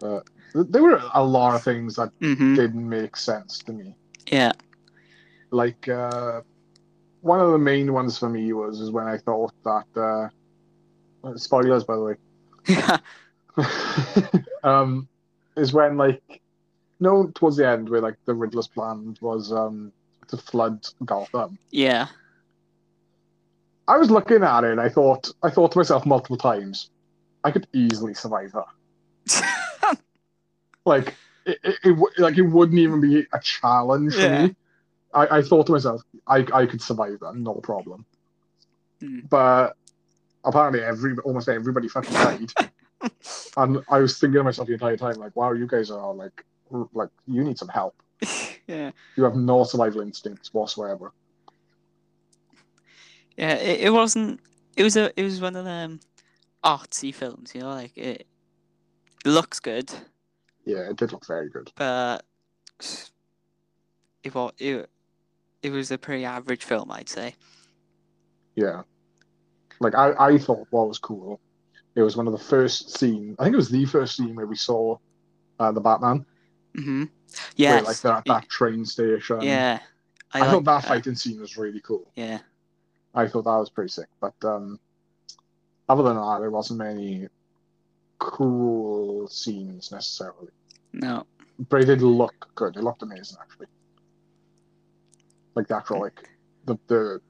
Th- There were a lot of things that hmm didn't make sense to me. Yeah. Like uh, one of the main ones for me was is when I thought that uh, uh, spoilers by the way. um, is when like no towards the end where like the Riddler's plan was um to flood Gotham. yeah. I was looking at it and I thought I thought to myself multiple times, I could easily survive that. Like it, it, it like it wouldn't even be a challenge for Yeah. me. I, I thought to myself, I, I could survive that, no problem. Mm. But apparently every almost everybody fucking died. and I was thinking to myself the entire time, like, wow, you guys are like like you need some help. yeah. You have no survival instincts whatsoever. Yeah. It, it wasn't. It was a. It was one of them artsy films. You know, like it looks good, Yeah, it did look very good. but it was it, it was a pretty average film, I'd say. Yeah. Like I, I thought what was cool. It was one of the first scene. I think it was the first scene where we saw uh, the Batman. Mm-hmm. Yes. like that, that train station. yeah. I, like thought that fighting scene was really cool. Yeah. I thought that was pretty sick. But um, other than that, there wasn't many cool scenes necessarily. No. But it did look good. It looked amazing actually. Like the actual like the the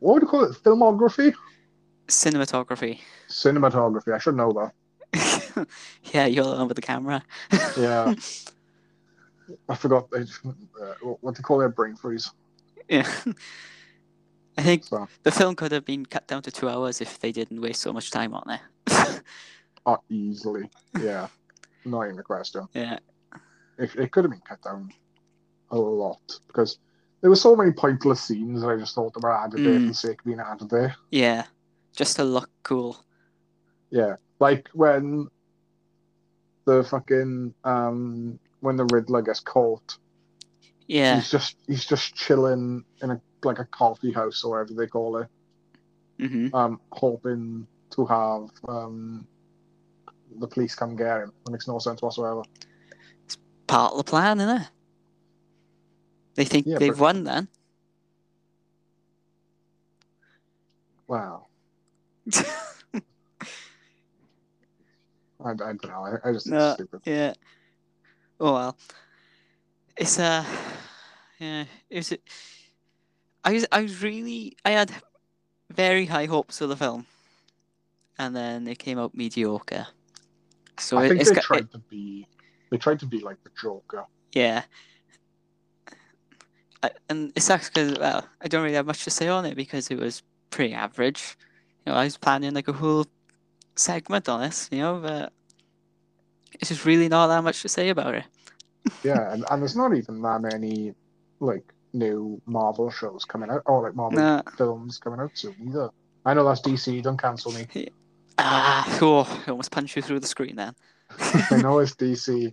what would you call it? Filmography? Cinematography. Cinematography. I should know that. yeah, you're the one with the camera. Yeah. I forgot they, uh, what they call their brain freeze. yeah. I think So, the film could have been cut down to two hours if they didn't waste so much time on it. uh, easily. Yeah. Not even a question. yeah. It, it could have been cut down a lot because there were so many pointless scenes that I just thought they were added there for Mm. the sake of being added there. Yeah. Just to look cool. Yeah. Like when the fucking um when the Riddler gets caught, Yeah. he's just he's just chilling in a like a coffee house or whatever they call it, hmm um, hoping to have um the police come get him. It makes no sense whatsoever. It's part of the plan, isn't it? They think Yeah, they've but- won then. Wow. I, I don't know. I, I just think No. it's stupid. yeah. Oh well. It's uh Yeah, it was. I was. I was really. I had very high hopes for the film, and then it came out mediocre. So I it, think it's they tried to be they tried to be like the Joker. Yeah. I, and it sucks because well, I don't really have much to say on it because it was pretty average. You know, I was planning like a whole segment on this, you know, but it's just really not that much to say about it. Yeah, and, and there's not even that many like new Marvel shows coming out or like Marvel films coming out soon either. I know that's DC. Don't cancel me. Ah, oh, I almost punched you through the screen then. I know it's DC,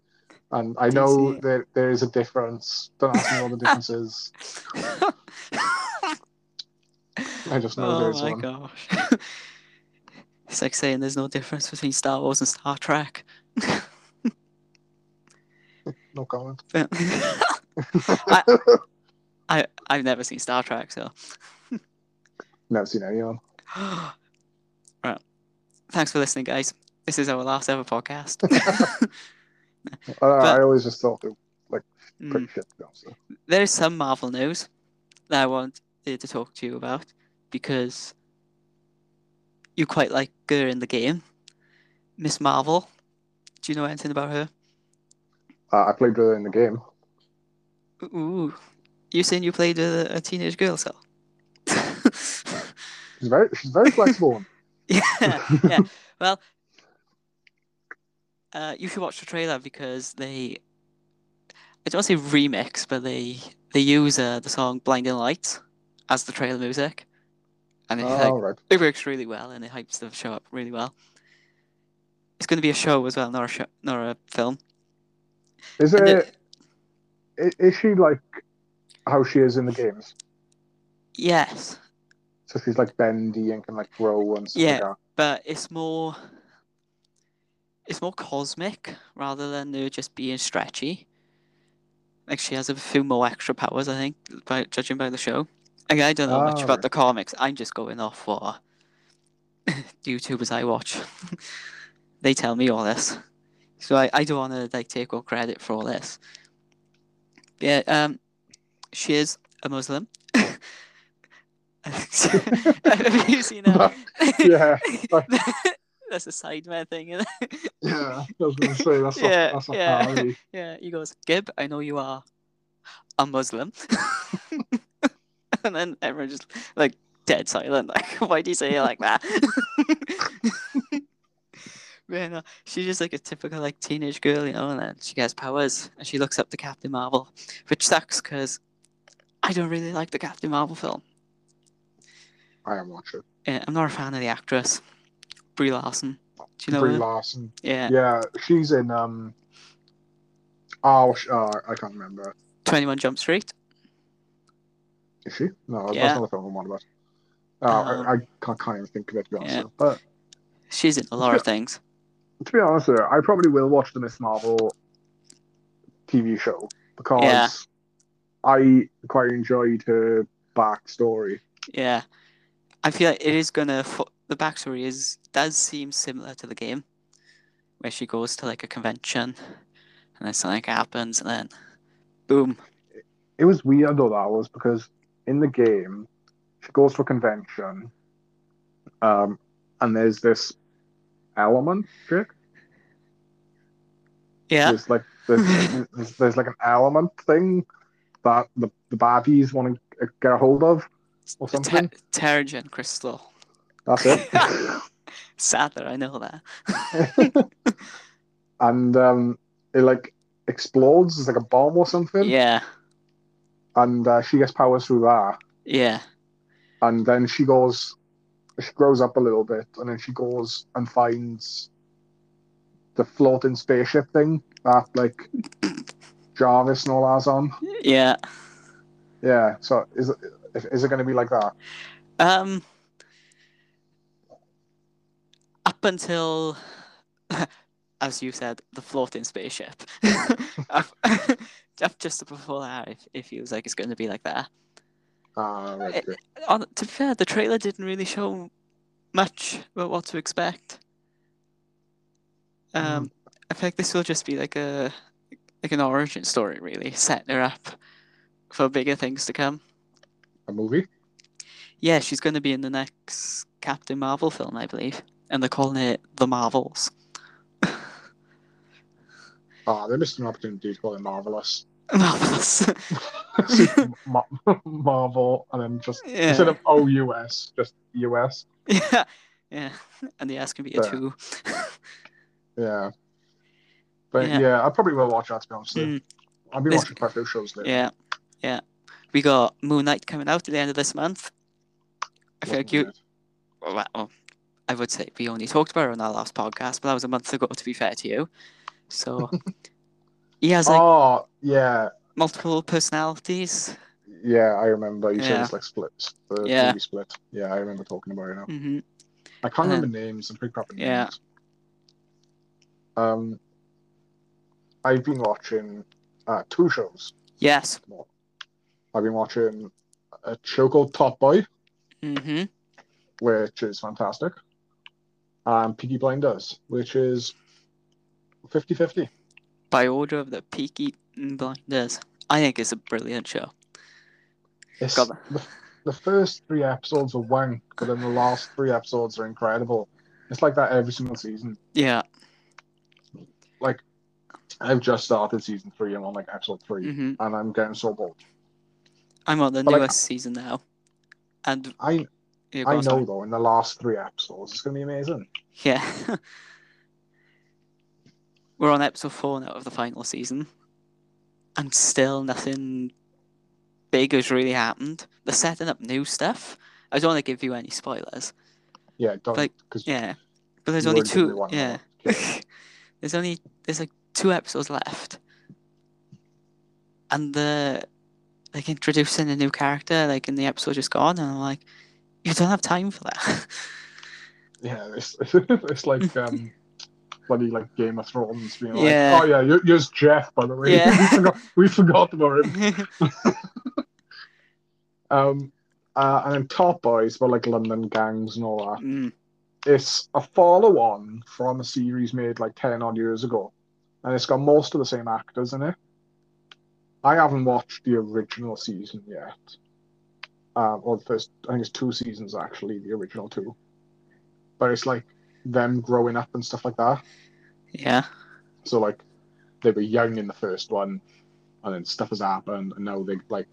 and I know that there is a difference. Don't ask me what the difference is. I just know oh there's my one. gosh. It's like saying there's no difference between Star Wars and Star Trek. No comment. I, I, I've never seen Star Trek, so. Never seen anyone. right. Thanks for listening, guys. This is our last ever podcast. I, I always just thought they were Mm. shit. To be honest. There is some Marvel news that I wanted to talk to you about because you quite like her in the game. Miss Marvel. Do you know anything about her? Uh, I played her in the game. Ooh. You saying you played a, a teenage girl, so? She's very she's very flexible. yeah, yeah. Well, uh, you should watch the trailer because they, I don't say remix, but they they use uh, the song "Blinding Lights" as the trailer music, and it, oh, like, right. it works really well, and it hypes the show up really well. It's going to be a show as well, not a show, not a film. Is And it? the- i- Is she like how she is in the games? yes, So she's like bendy and can like grow and stuff Yeah. like that. but it's more, it's more cosmic rather than her just being stretchy. Like she has a few more extra powers, I think, by judging by the show. I don't know much Ah, about right. the comics. I'm just going off what YouTubers I watch. they tell me all this, so I, I don't want to like take all credit for all this. Yeah, um, she is a Muslim. Have you seen that? Yeah, That's a Sidemen thing, isn't it? Yeah, I was gonna say that's Yeah, that's not yeah. parody. Yeah, he goes, Gib, I know you are a Muslim. and then everyone just like dead silent. Like, why do you say it like that? Man, uh, she's just like a typical like teenage girl, you know, and then she gets powers and she looks up to Captain Marvel, which sucks because I don't really like the Captain Marvel film. I am watching. Yeah, I'm not a fan of the actress, Brie Larson. Do you know Brie her? Larson. Yeah, Yeah, she's in um. Oh, uh, I can't remember. 21 Jump Street. Is she? No, Yeah. that's not the film I'm on about. Uh, Um, I, I can't, can't even think of it to be honest. yeah. But She's in a lot of things. to be honest, with you, I probably will watch the Miss Marvel TV show because Yeah. I quite enjoyed her backstory. Yeah, I feel like it is gonna. The backstory is does seem similar to the game, where she goes to like a convention, and then something happens, and then, boom. It was weird though that was because in the game she goes to a convention, um, and there's this element trick. Yeah, There's like there's, there's, there's like an element thing that the the baddies want to get a hold of or Ter- something. Terrigen crystal. That's it. Sad that I know that. and um, it like explodes. It's like a bomb or something. yeah, And uh, she gets powers through that. yeah, And then she goes, she grows up a little bit, and then she goes and finds the floating spaceship thing that like Jarvis and all that's on. yeah. Yeah. So is it is it going to be like that? Um, up until, as you said, the floating spaceship. up just before that, it, it feels like it's going to be like that. Ah, right. Eh. On, to be fair, the trailer didn't really show much about what to expect. Um, I think this will just be like a like an origin story, really, setting her up for bigger things to come. A movie? Yeah, she's going to be in the next Captain Marvel film, I believe, and they're calling it The Marvels. Ah, they missed an opportunity to call it Marvelous. Marvelous. Ma- Marvel, and then just Yeah. instead of OUS, just US. yeah, yeah, and the S can be a two. Yeah. But Yeah. yeah. I probably will watch that to be honest. Mm, I'll be watching quite a few shows lately. yeah, yeah. We got Moon Knight coming out at the end of this month. I feel like you. Well, I would say we only talked about it on our last podcast, but that was a month ago. To be fair to you, so he has like oh yeah, multiple personalities. yeah. I remember you said Yeah. it's like splits. The Yeah. movie split. Yeah, I remember talking about it now. hmm I can't then- remember names. I'm pretty crap at Yeah. Um, I've been watching uh, two shows. Yes. I've been watching a show called Top Boy, hmm which is fantastic, and Peaky Blinders, which is 50-50. By order of the Peaky Blinders, I think it's a brilliant show. Got the, the first three episodes are wank, but then the last three episodes are incredible. It's like that every single season. Yeah. Like, I've just started season three. I'm on like episode 3 hmm and I'm getting so bored. I'm on the But, like, newest season now, and I I know though, in the last three episodes, it's gonna be amazing. Yeah. We're on episode four now of the final season, and still nothing big has really happened. They're setting up new stuff. I don't want to give you any spoilers. Yeah, don't Like, Yeah, but there's only already gave me two. Yeah, there's only there's like two episodes left, and the like introducing a new character like in the episode just gone, and I'm like, you don't have time for that. yeah, it's it's like um bloody like Game of Thrones being like, Yeah. oh yeah, you're, Jeff by the way. Yeah. we forgot we forgot about him. Um, uh, and then Top Boys about like London gangs and all that. Mm, It's a follow-on from a series made like ten odd years ago, and it's got most of the same actors in it. I haven't watched the original season yet. Um, or the first, I think it's two seasons actually, the original two. But it's like them growing up and stuff like that. yeah. So like they were young in the first one, and then stuff has happened, and now they like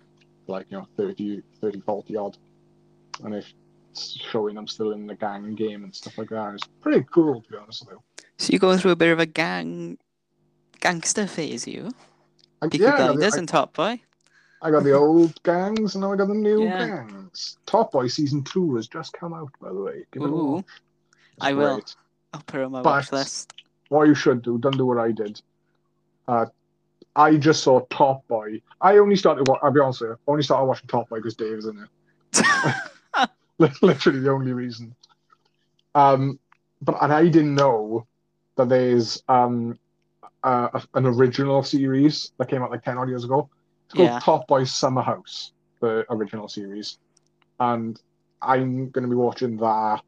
like you know 30, 30 40 odd, and it's showing them still in the gang game and stuff like that. It's pretty cool to be honest with you. So you go through a bit of a gang gangster phase, you. I, yeah, I got, Blinders the, and Top Boy. I, I got the old gangs, and now I got the new Yeah. gangs. Top Boy season two has just come out, by the way. Give it a Ooh. I will. great. I'll put it on my But- watch list. what you should do, don't do what I did. Uh, I just saw Top Boy. I only started. wa- I'll be honest with you. I only started watching Top Boy because Dave's in it. Li- Literally the only reason. Um, but and I didn't know that there's um uh, an original series that came out like ten odd years ago. It's called Yeah. Top Boy Summerhouse, the original series, and I'm going to be watching that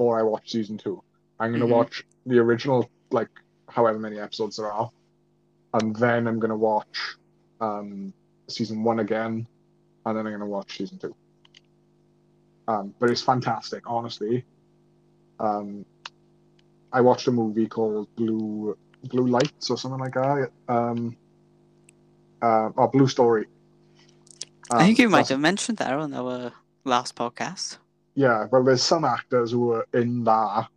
before I watch season two. I'm going to Mhm. watch the original, like however many episodes there are, and then I'm going to watch um, season one again, and then I'm going to watch season two. Um, but it's fantastic, honestly. Um, I watched a movie called Blue Blue Lights or something like that. Um, uh, or Blue Story. I think Um, you might have mentioned that on our last podcast. Yeah, well, there's some actors who are in that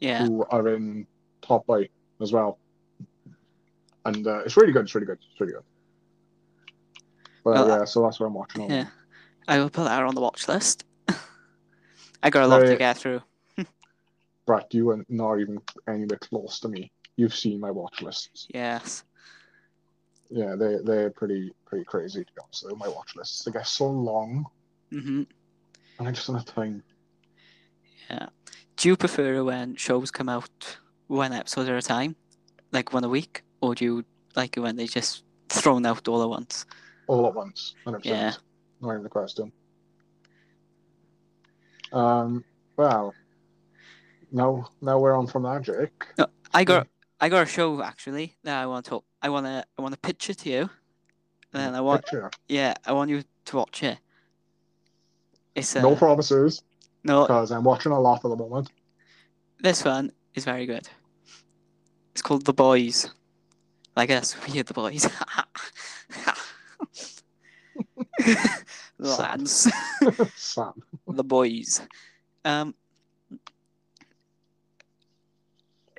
Yeah. who are in Top Boy as well, and uh, it's really good. It's really good. It's really good. But Well, yeah, so that's what I'm watching. on. Yeah. I will put that on the watch list. I got a lot to get through. Brett, you are not even anywhere close to me. You've seen my watch lists. Yes. Yeah, they they're pretty pretty crazy to be honest. My watch lists. They get so long, hmm and I just don't have time. Yeah. Do you prefer when shows come out one episode at a time, like one a week, or do you like it when they just thrown out all at once? all at once. 100%. Yeah. Not even a question. Um, well, now now we're on from that, Jake. I got I got a show actually that I want to talk. I want to I want to pitch it to you. then I want Picture. yeah, I want you to watch it. It's uh, No promises, no because I'm watching a lot at the moment. this one is very good. It's called The Boys. Like us, we are the boys. Lads. Sam. the boys. Um,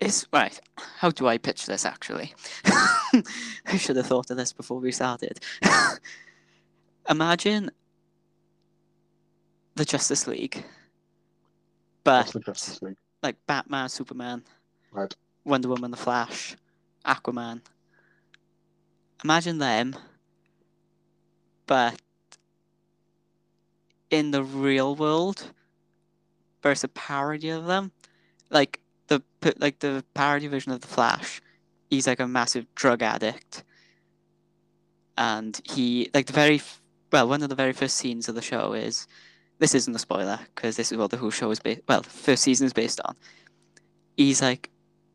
it's right. How do I pitch this? Actually, I should have thought of this before we started. Imagine the Justice League, What's but the Justice League? like Batman, Superman, Right. Wonder Woman, The Flash, Aquaman. Imagine them, but in the real world, there's a parody of them. Like the like the parody version of the Flash, he's like a massive drug addict, and he like the very f- well one of the very first scenes of the show is this isn't a spoiler because this is what the Who show is based. Well, the first season is based on. He's like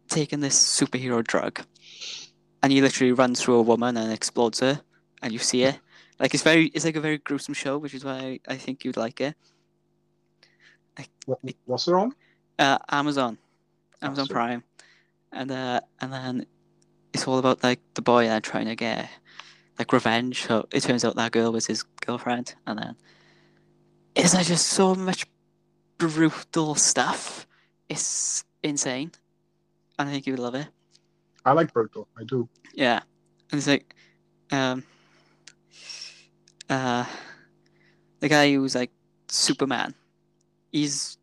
taking this superhero drug, and he literally runs through a woman and explodes her, and you see it. Like it's very, it's like a very gruesome show, which is why I think you'd like it. What, what's it on? Uh, Amazon, Amazon. Prime, and uh, and then it's all about like the boy uh, trying to get like revenge. So it turns out that girl was his girlfriend, and then it's like just so much brutal stuff. It's insane, and I think you would love it. I like Brutal. I do. Yeah, and it's like, um, uh, the guy who's like Superman. He's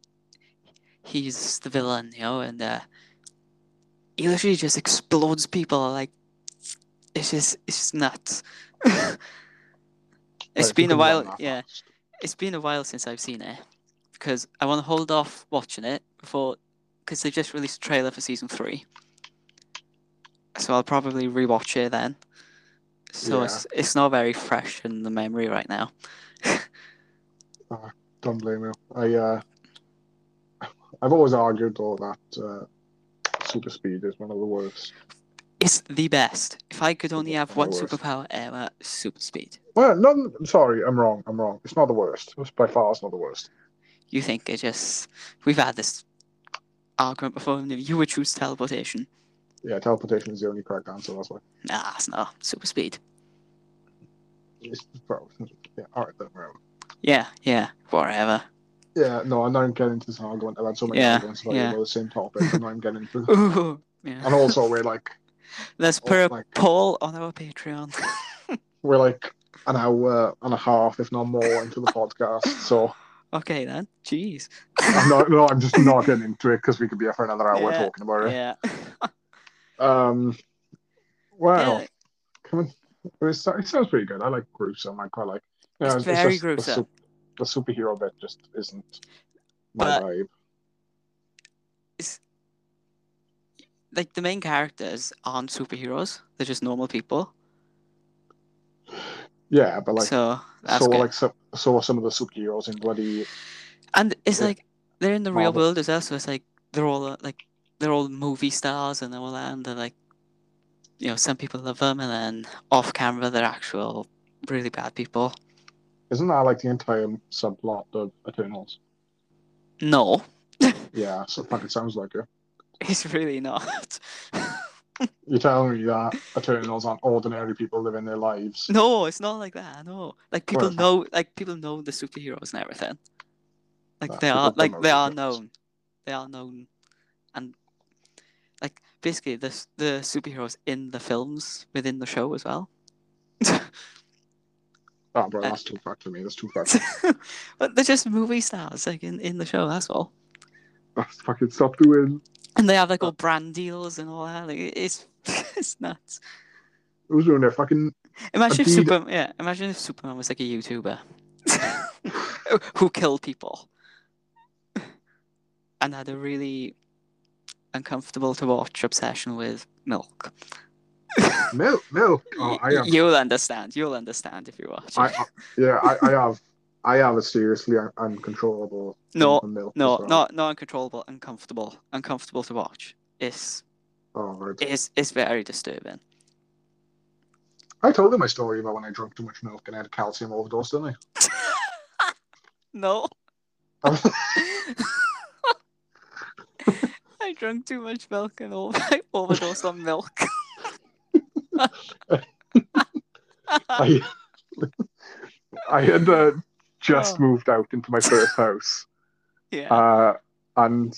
he's the villain, you know, and uh, he literally just explodes people. Like it's just it's just nuts. it's Right, been a while. Yeah, fast. It's been a while since I've seen it because I want to hold off watching it before because they just released a trailer for season three. So I'll probably rewatch it then. So Yeah. it's it's not very fresh in the memory right now. Don't blame you. I uh, I've always argued though that uh, super speed is one of the worst. It's the best. If I could only have one superpower ever, super speed. Well, no, I'm sorry, I'm wrong. I'm wrong. It's not the worst. It's by far it's not the worst. You think it just we've had this argument before, and you would choose teleportation. Yeah, teleportation is the only correct answer. That's why. Nah, it's not. Super speed. It's, well, yeah, all right then. whatever. Yeah, yeah, whatever. Yeah, no, I'm not even getting into this argument. I've had so many Yeah, arguments about, yeah. the same topic. And I'm not even getting into. Ooh, yeah. And also, we're like Let's oh, put a poll on our Patreon. we're like an hour and a half, if not more, into the podcast. So okay then. Jeez. I'm not. No, I'm just not getting into it because we could be here for another hour Yeah, talking about it. Yeah. Um, well, Yeah, come on. It, it sounds pretty good. I like gruesome. I quite like. You It's know, very just the gruesome. sup- The, superhero bit just isn't my But- vibe. Like the main characters aren't superheroes; they're just normal people. Yeah, but like so so good. like so, so are some of the superheroes in bloody and it's like they're in the real world as well. So it's like they're all uh, like they're all movie stars and all that. And they're like, you know, some people love them, and then off camera they're actual really bad people. isn't that like the entire subplot of Eternals? No, Yeah, so it sounds like it. It's really not. You're telling me that Eternals aren't ordinary people living their lives. no, it's not like that. No, like people Well, know, like people know the superheroes and everything. Like Nah, they are, like they are known. They are known, and like basically the the superheroes in the films within the show as well. Oh, bro, Uh, that's too far for me. That's too far. but they're just movie stars, like in, in the show. That's all. That's fucking stop doing. And they have like all brand deals and all that. Like it's it's nuts. Who's doing their fucking? Imagine if Superman, yeah, imagine if Superman was like a YouTuber who killed people and had a really uncomfortable to watch obsession with milk. Milk, milk. Oh, I have. You'll understand. You'll understand if you watch. I. I yeah, I, I have. I have a seriously un- uncontrollable. No, for milk as no, well. not not uncontrollable, uncomfortable, uncomfortable to watch. It's Oh, it's it's very disturbing. I told you my story about when I drank too much milk and I had a calcium overdose, didn't I? No. I? I drank too much milk and over- I overdosed on milk. I, I had uh, just Oh. moved out into my first house, yeah. uh, and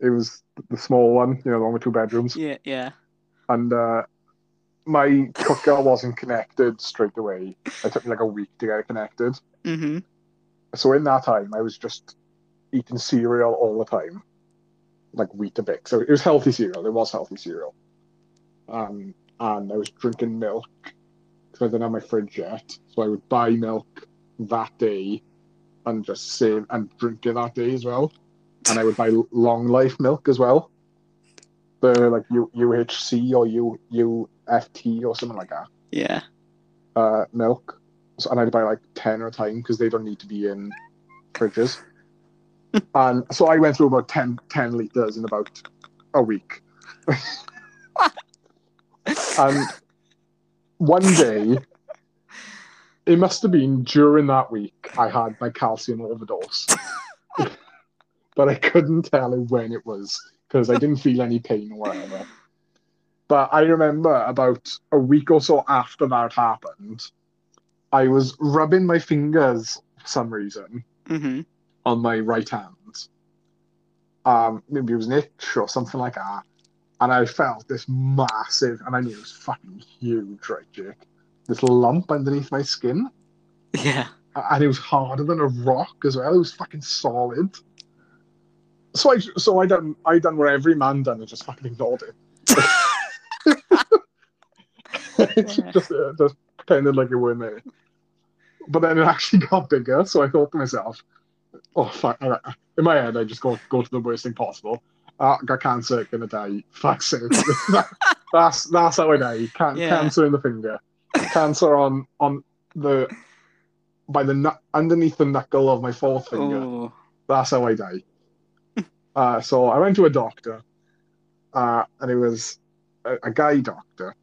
it was the small one, you know, the one with two bedrooms. yeah, yeah. and uh, my cooker wasn't connected straight away. It took me like a week to get it connected. Mm-hmm. So in that time, I was just eating cereal all the time, like Weetabix. So it was healthy cereal. It was healthy cereal. Um, and I was drinking milk because I didn't have my fridge yet. So I would buy milk that day and just save and drink it that day as well. And I would buy long life milk as well. The like U, UHC or U, UFT or something like that. Yeah. Uh, milk. So, and I'd buy like 10 at a time because they don't need to be in fridges. and so I went through about 10, 10 litres in about a week. and one day, it must have been during that week, I had my calcium overdose. but I couldn't tell when it was because I didn't feel any pain or whatever. But I remember about a week or so after that happened, I was rubbing my fingers for some reason Mm-hmm. on my right hand. Um, maybe it was an itch or something like that. And I felt this massive, and I knew it was fucking huge, right, Jake? This lump underneath my skin. Yeah. And it was harder than a rock as well. It was fucking solid. So I, so I done, I done what every man done and just fucking ignored it. Just, uh, just pretended like it weren't there. But then it actually got bigger, so I thought to myself, "Oh fuck!" all right." In my head, I just go go to the worst thing possible. Uh, got cancer, gonna die. Fuck's sake! that's that's how I die. Can- Yeah. Cancer in the finger. Cancer on on the by the nu- underneath the knuckle of my fourth finger. Oh. That's how I die. uh, so I went to a doctor, uh, and it was a, a guy doctor.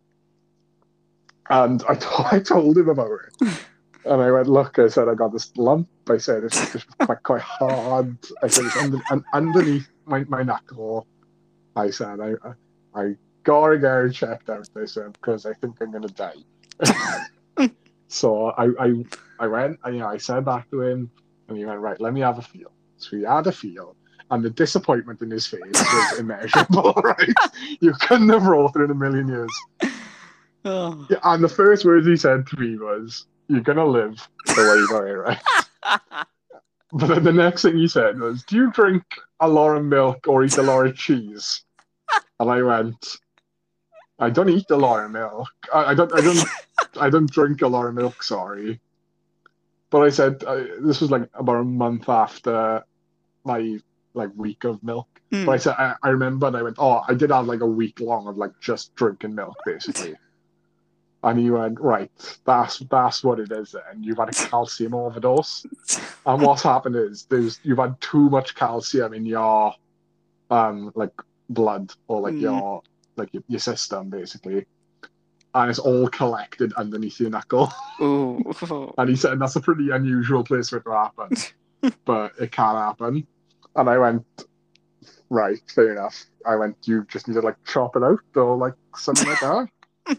And I, I told him about it. And I went, look, I said, I got this lump. I said, it's just quite, quite hard. I said, it's under, un, underneath my, my knuckle. I said, I, I, I gotta get it checked out. I said, because I think I'm going to die. so I, I, I went, and, you know, I said back to him, and he went, right, let me have a feel. So he had a feel, and the disappointment in his face was immeasurable, right? You couldn't have rolled it in a million years. Oh. Yeah, and the first words he said to me was, You're gonna live the way you die, right? But then the next thing he said was, Do you drink a lot of milk or eat a lot of cheese? And I went, I don't eat a lot of milk. I, I don't I don't I don't drink a lot of milk, sorry. But I said I, this was like about a month after my like week of milk. Hmm. But I said I, I remember and I went, Oh, I did have like a week long of like just drinking milk basically. And he went, Right, that's that's what it is And You've had a calcium overdose. And what's happened is there's you've had too much calcium in your um like blood or like Mm. your like your, your system basically. And it's all collected underneath your knuckle. Oh. And he said that's a pretty unusual place for it to happen. but it can happen. And I went, Right, fair enough. I went, you just need to like chop it out or like something like that.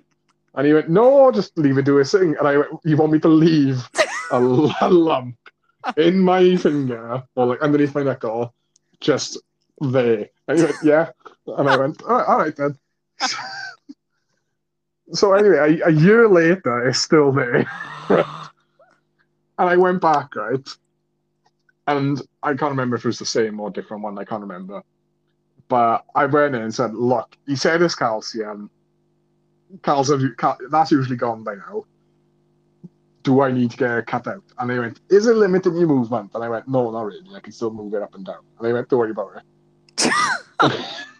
And he went, No, just leave it do its thing. And I went, You want me to leave a lump in my finger or like underneath my knuckle, just there? And he went, Yeah. And I went, All right, all right then. So anyway, a, a year later, it's still there. And I went back, right? And I can't remember if it was the same or different one. I can't remember. But I went in and said, look, he said it's calcium. Calcium, cal- that's usually gone by now. Do I need to get it cut out? And they went, is it limiting your movement? And I went, no, not really. I can still move it up and down. And they went, don't worry about it.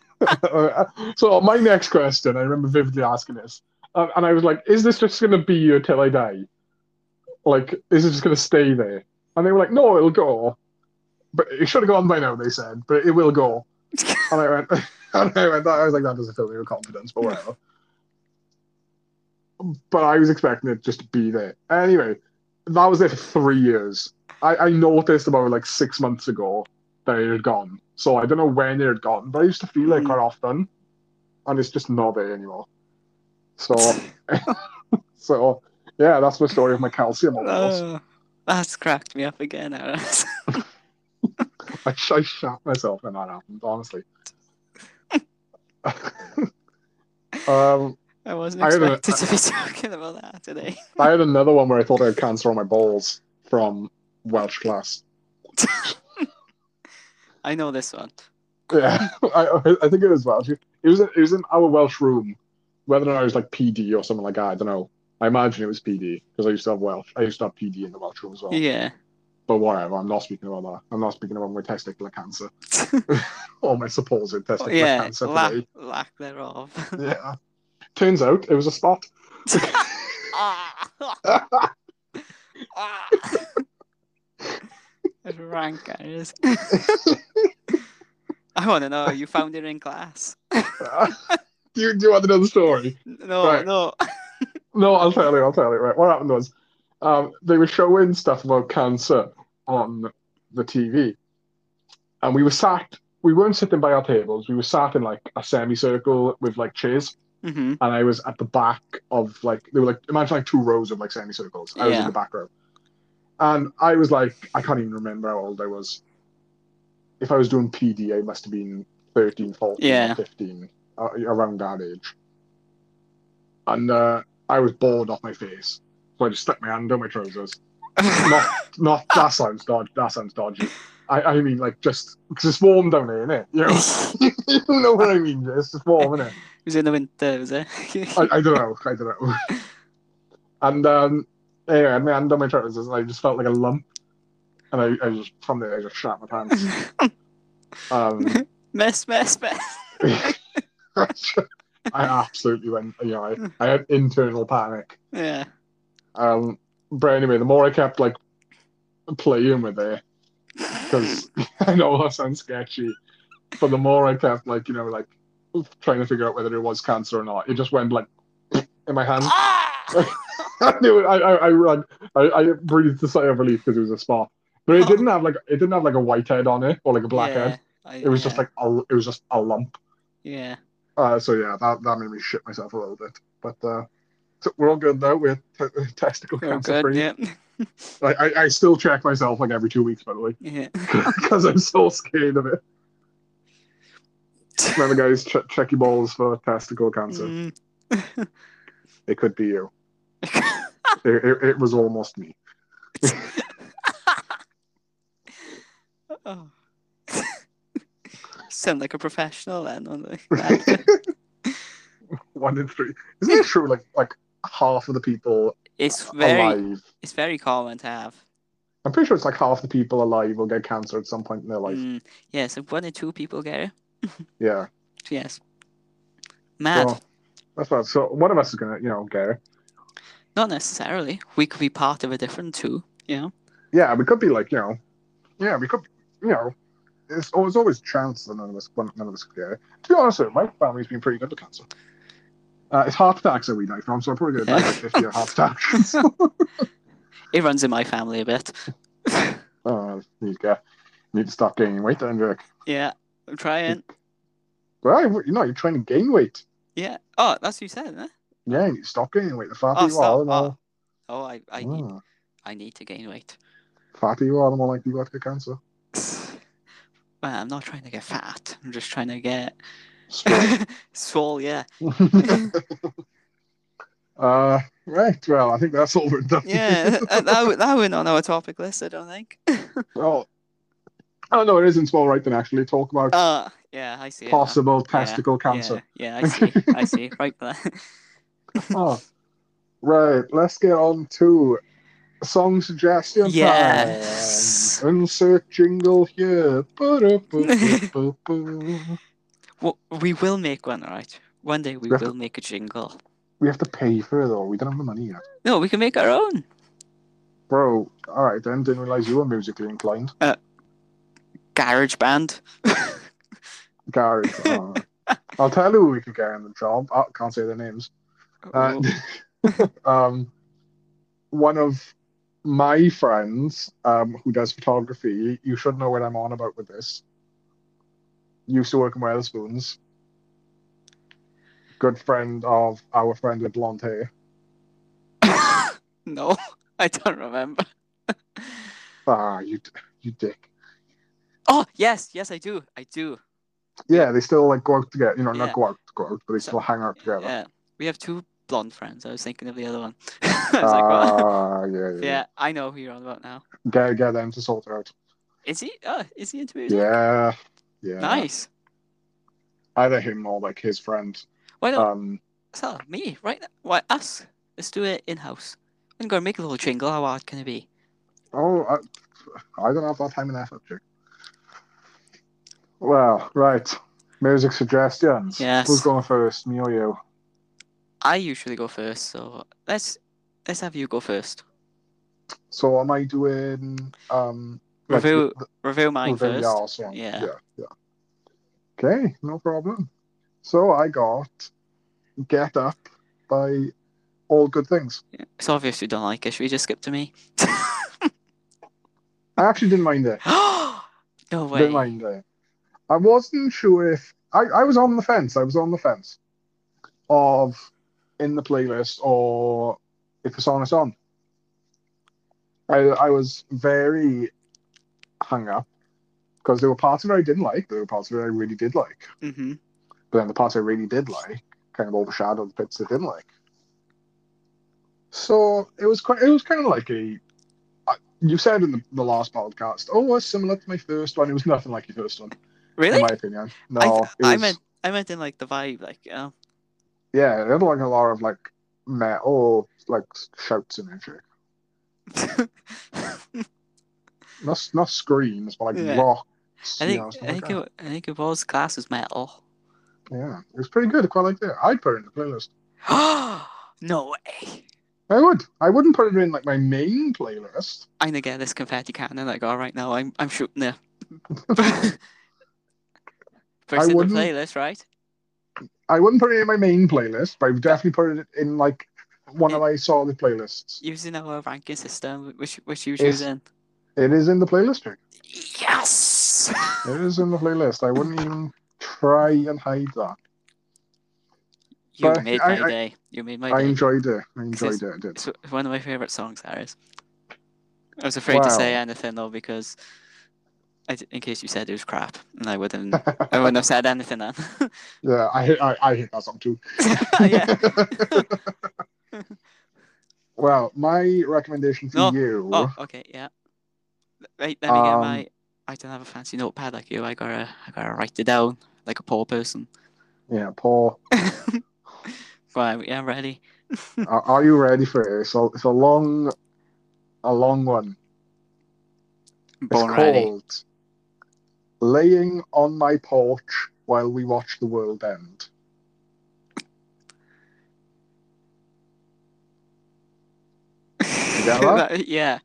so my next question, I remember vividly asking this, and, and I was like, "Is this just going to be here till I die? Like, is it just going to stay there?" And they were like, "No, it'll go, but it should have gone by now." They said, "But it will go." And I went, and I went, I was like, "That doesn't fill me with confidence," but whatever. but I was expecting it just to be there. Anyway, that was there for three years. I, I noticed about like six months ago that it had gone. So I don't know when it had gotten, but I used to feel it Mm. quite often, and it's just not there anymore. So, so yeah, that's my story of my calcium overdose. Oh, that's cracked me up again. Aaron. I, sh- I shot myself when that happened, honestly. um, I wasn't I had a- expected to be talking about that today. I had another one where I thought I had cancer on my balls from Welsh class. I know this one. Yeah, I, I think it was Welsh. It was it was in our Welsh room. Whether or not it was like PD or something like that, I don't know. I imagine it was PD because I used to have Welsh. I used to have PD in the Welsh room as well. Yeah. But whatever, I'm not speaking about that. I'm not speaking about my testicular cancer or my supposed testicular yeah. cancer Lack, today. lack thereof. Yeah. Turns out it was a spot. Ah. Ah. It's rank, guys. I want to know. You found it in class? do, you, do you want to know the story? No, Right. no. No, I'll tell you. I'll tell you. Right, what happened was, um, they were showing stuff about cancer on the TV, and we were sat. We weren't sitting by our tables. We were sat in like a semicircle with like chairs, hmm and I was at the back of like they were like imagine like two rows of like semicircles. I was in the back row, and I was like I can't even remember how old I was. If I was doing PD, I must have been 13, 14, Yeah. 15, uh, around that age. And uh, I was bored off my face, so I just stuck my hand down my trousers. Not, not that sounds dodgy. That sounds dodgy. I, I mean, like just because it's warm down there, innit? You know, you know what I mean? It's just warm, innit? it was in the winter, was it? I, I don't know. I don't know. And um, anyway, I hand on my trousers, and I just felt like a lump. And I, I just from there, I just shat my pants. Um, mess, mess, mess. I absolutely went. You know, I, I had internal panic. Yeah. Um, but anyway, the more I kept like playing with it, because I know that sounds sketchy, but the more I kept like you know like trying to figure out whether it was cancer or not, it just went like in my hand. Ah! I knew it. I I I, I, I breathed a sigh of relief because it was a spot, but it didn't have like it didn't have like a white head on it or like a black yeah, head. I- It was just like a, it was just a lump. yeah. Uh, so yeah, that that made me shit myself a little bit. But uh, so we're all good now. We're t- testicle Oh, cancer good. free. Yeah. I, I I still check myself like every two weeks, by the way, Yeah. because I'm so scared of it. Remember, guys, ch- check your balls for testicle cancer. Mm. It could be you. It, it, it was almost me. oh. Sound like a professional then. On the, One in three. Isn't it true? Like like half of the people it's very, alive. it's very common to have. I'm pretty sure it's like half the people alive will get cancer at some point in their life. Mm, yeah, so one in two people get it. Yeah. Yes. Mad. So that's what. So one of us is gonna, you know, get it. Not necessarily. We could be part of a different two. You know. Yeah, we could be like, you know, yeah, we could, you know, it's always always chance that none of us, none of us could get it. To be honest, with my family's been pretty good with cancer. Uh, it's heart attacks that we die from, so I'm probably gonna die by 50 of heart attacks. It runs in my family a bit. uh, you need to get, need to stop gaining weight, then, yeah, I'm trying. Well, you know, you're trying to gain weight. Yeah. Oh, that's what you said, huh? Yeah, you need to stop gaining weight. The fatter Oh, you are, the more, Oh, I, I need, Ah, I need to gain weight. fatter you are, the more likely you are to get cancer. Well, I'm not trying to get fat. I'm just trying to get swole. Yeah. uh, right. Well, I think that's all we're done. Yeah. that, that, that went on our topic list. I don't think. well, I don't know. It isn't small right then actually talk about Uh, yeah, I see. it possible Yeah, testicle cancer. Yeah, yeah, I see. I see. Right there. Oh, right. Let's get on to song suggestion time. Insert jingle here. Well, we will make one, right? One day we We will make a jingle. we have to pay for it though. We don't have the money yet. No, we can make our own. Bro, all right then. Didn't realize you were musically inclined. Uh, garage band. Garage. oh. I'll tell you who we could get in the job. I can't say their names. Uh, um, one of my friends um, who does photography, you should know what I'm on about with this. Used to work in Wetherspoons. Good friend of our friend with blonde hair. no, I don't remember. Ah, you, you dick. Oh yes, yes I do. I do. Yeah, they still like go out together. You know, Yeah. not go out, go out, but they So- still hang out together. Yeah, we have two blonde friends. I was thinking of the other one. I was like, what? Ah, yeah, yeah, Yeah, I know who you're on about now. Get, get them to sort out. Is he? Oh, is he into music? Yeah, yeah. Nice. Either him or like his friend. Why not? Um, So me, right? now- Why us? Let's do it in house. I'm gonna make a little jingle. How hard can it be? oh, I, I don't have that time and effort, Jake. Well, right. Music suggestions. Yes. Who's going first, me or you? I usually go first, so let's let's have you go first. So am I doing um like Review the- review mine review first. Yeah. yeah, yeah. Okay, no problem. So I got "Get Up" by All Good Things. It's obvious you don't like it. Should we just skip to me? I actually didn't mind it. no way. Didn't mind it. I wasn't sure if I, I was on the fence. I was on the fence of in the playlist or if it's song is on. I I was very hung up because there were parts of it I didn't like. There were parts of it I really did like. hmm But then the parts I really did like kind of overshadowed the bits I didn't like. So it was quite. It was kind of like a. You said in the, the last podcast, oh, it's similar to my first one. It was nothing like your first one, Really? in my opinion. No, I, it I meant I meant in like the vibe, like you know. Yeah, they're like a lot of like metal, like shouts and shit. Not not screams, but like Yeah. rocks. I think know, I think it, I think it was class as metal. Yeah, it was pretty good. I quite liked it. I'd put it in the playlist. no way. I would. I wouldn't put it in like my main playlist. I'm gonna get this confetti cannon I got right now. I'm I'm shooting it. First in the wouldn't- playlist, right? I wouldn't put it in my main playlist, but I would definitely put it in like one of my solid playlists. Using our ranking system, which which you Is- in. It is in the playlist, Jake. Yes. It is in the playlist. I wouldn't even try and hide that. you But made I- my I- day. You made my I day. enjoyed it. I enjoyed it. I did. It's one of my favorite songs, that is. I was afraid to say anything though because, I in case you said it was crap, and I wouldn't, I wouldn't have said anything then. Yeah, I hate. I, I hate that song too. yeah. well, my recommendation for No. you. Oh, okay, yeah. Right, let me get Um, my. I don't have a fancy notepad like you. I gotta, I gotta write it down like a poor person. Yeah, poor. Right, yeah, I'm ready. are, are you ready for it? So it's a long, a long one. It's Born ready. called "Laying on My Porch While We Watch the World End." that? That- yeah.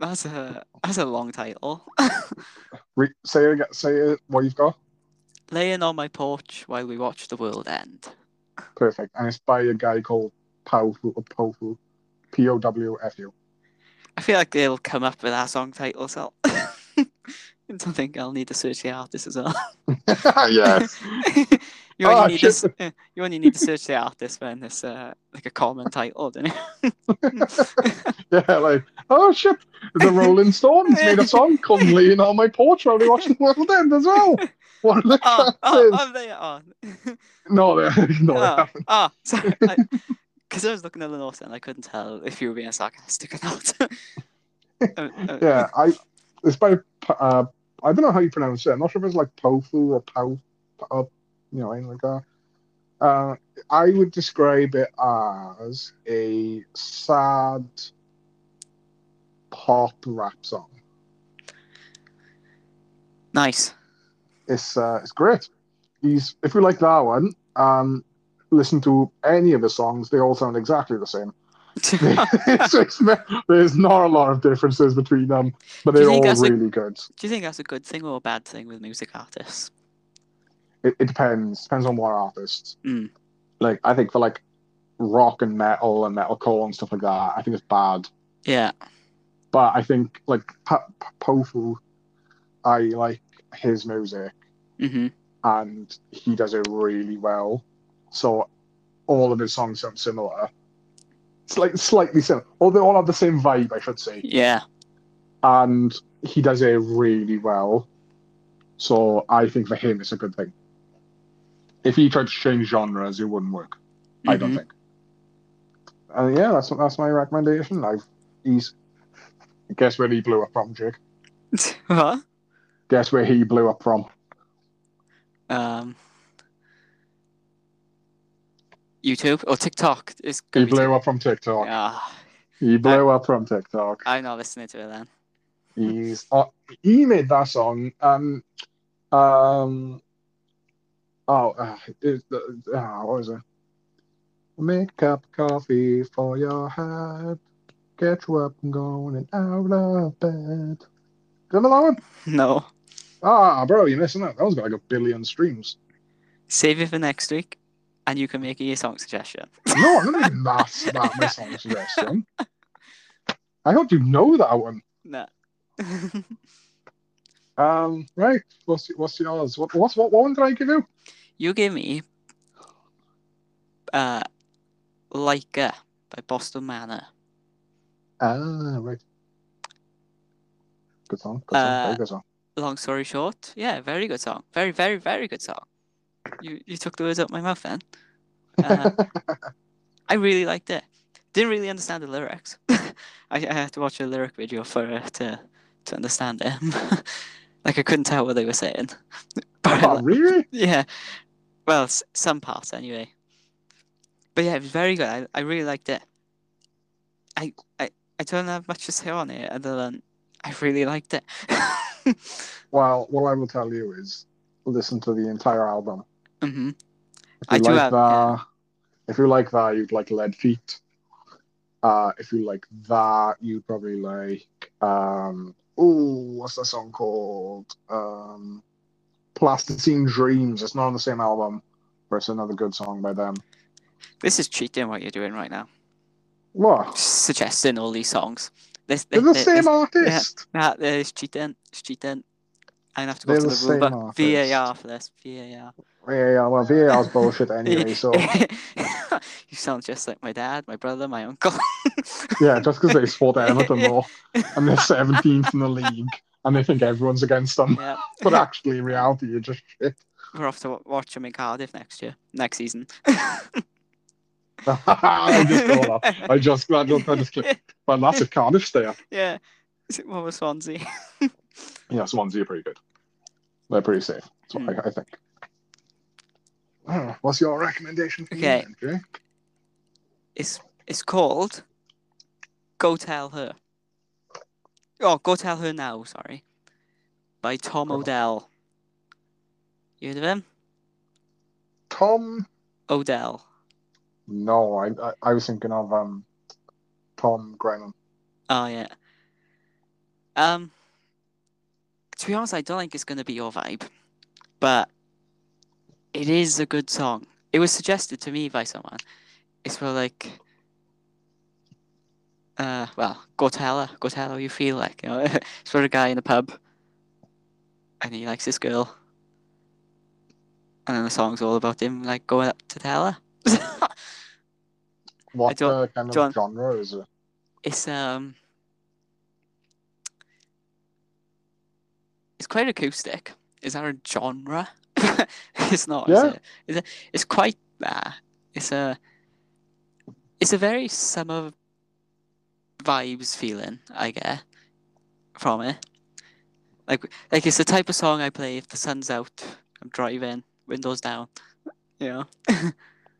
That's a that's a long title. Re- say it again. Say it. What you've got? Laying on my porch while we watch the world end. Perfect. And it's by a guy called Powfu. Powfu. P O W F U. I feel like they'll come up with our song title, so I think I'll need to search the artist as well. yes. you, only Oh, need to, uh, you only need to search the artist when it's uh, like a common title, don't you? Yeah, like, oh shit, the Rolling Stones made a song called Laying on My Porch while we watch the world end as well. What are the oh, oh, oh, they are. No, they, no, they oh, haven't. oh, sorry. Because I, was looking at the notes and I couldn't tell if you were being sarcastic or not. Uh, Yeah, I, it's by, uh, I don't know how you pronounce it. I'm not sure if it's like Pofu or uh, you know, anything like that. Uh, I would describe it as a sad pop rap song. Nice. It's uh, it's great. He's if you like that one, um, listen to any of the songs. They all sound exactly the same. There's not a lot of differences between them, but they're all that's a- really good. Do you think that's a good thing or a bad thing with music artists? It, it depends. Depends on what artists. Mm. Like I think for like rock and metal and metalcore and stuff like that. I think it's bad. Yeah. But I think like Pofu, I like his music hmm and he does it really well. So all of his songs sound similar. Like slightly similar, or they all have the same vibe, I should say. Yeah. And he does it really well. So I think for him, it's a good thing. If he tried to change genres, it wouldn't work. I don't Mhm. think. And yeah, that's that's my recommendation. I've he's guess where he blew up from, Jake. what? Guess where he blew up from. Um. YouTube or TikTok is He blew up from TikTok. Ah, He blew up from TikTok. I'm not listening to it then. He's uh, he made that song. Um, um, oh, uh, it, uh, uh, what was it? Make up coffee for your head. Get you up and going out of bed. Remember that one? No. Ah, bro, you're missing out. That one's got like a billion streams. Save it for next week, and you can make a song suggestion. No, I'm not even that that my song suggestion. I hope you know that one. no. Um, right. What's what's yours? What what's what, what one did I give you? you give me uh Leica by Boston Manor. Ah, right. Good song. Good song. Uh, Very good song. Long story short, yeah, very good song. Very, very, very good song. You you took the words out my mouth then. Uh, I really liked it. Didn't really understand the lyrics. I, I had to watch a lyric video for uh, to to understand it. like I couldn't tell what they were saying. But oh, li- really? yeah, well, s- some parts anyway. But yeah, it was very good. I, I really liked it. I, I I don't have much to say on it other than I really liked it. Well, what I will tell you is listen to the entire album. Hmm If I you do like have- that, yeah. if you like that, you'd like Lead Feet. Uh, if you like that, you'd probably like um. Oh, what's that song called? Um, Plasticine Dreams. It's not on the same album, but it's another good song by them. This is cheating what you're doing right now. What? Suggesting all these songs. This, They're this, the this, same artist. Nah, it's cheating. It's cheating. I'm gonna have to go They're to the the VAR for this. VAR. Yeah, yeah. Well, VAR's bullshit anyway. So you sound just like my dad, my brother, my uncle. yeah, just because they sport Everton more and they're 17th in the league and they think everyone's against them, yeah. but actually in reality you're just shit. We're off to watch them in Cardiff next year, next season. I just thought that. I just, I just, I just clicked. Well, that's if Cardiff stay up. yeah. Is it what was Swansea? Yeah, Swansea are pretty good. They're pretty safe. That's what I, hmm. I think. Oh, what's your recommendation for Okay. me, Jake? It's it's called Go Tell Her. Oh, Go Tell Her Now, sorry. By Tom Cool. Odell. You heard of him? Tom? Odell. No, I, I, I was thinking of um, Tom Grennan. Oh yeah. Um to be honest, I don't think it's gonna be your vibe. But it is a good song. It was suggested to me by someone. It's for like uh well, go tell her, go tell her you feel like, you know. it's for a guy in a pub and he likes this girl. And then the song's all about him like going up to tell her. What uh, kind of John- genre is it? it's um it's quite acoustic is that a genre it's not Yeah. is it? Is it it's quite uh, it's a it's a very summer vibes feeling i get from it like like it's the type of song i play if the sun's out i'm driving windows down you know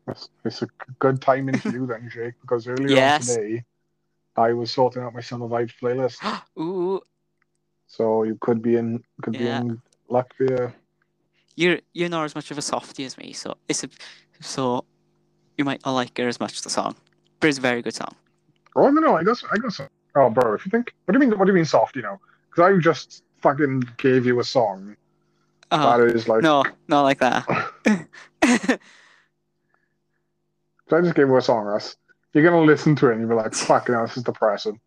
It's, it's a good timing for you then, Jake, because earlier Yes. on today, I was sorting out my Summer Vibes playlist. ooh So you could be in could Yeah. be in luck for. You're you're not as much of a softie as me, so it's a so you might not like her as much as the song, but it's a very good song. Oh no, no, I got I some. Oh, bro, if you think, what do you mean? What do you mean soft? You know, because I just fucking gave you a song Oh, that is like no, not like that. So I just gave you a song, Russ. You're gonna listen to it and you'll be like, "Fucking hell, this is depressing."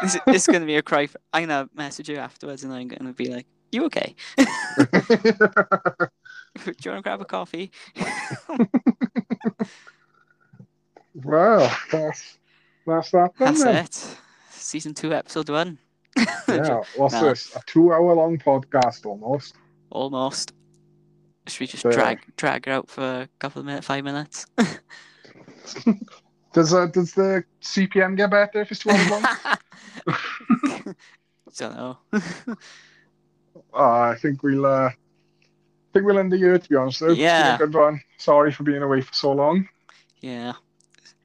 This, this is gonna be a cry. For, I'm gonna message you afterwards, and I'm gonna be like, "You okay? Do you want to grab a coffee?" well, that's that's that. Then, That's then. it. Season two, episode one. Yeah. What's No. this? A two-hour-long podcast almost. Almost. Should we just So- drag drag her out for a couple of minutes, five minutes? Does uh, does the CPM get better if it's two hours long? Don't know. Uh, I think we'll uh, I think we'll end the year to be honest. Though. Yeah. good one. Sorry for being away for so long. yeah.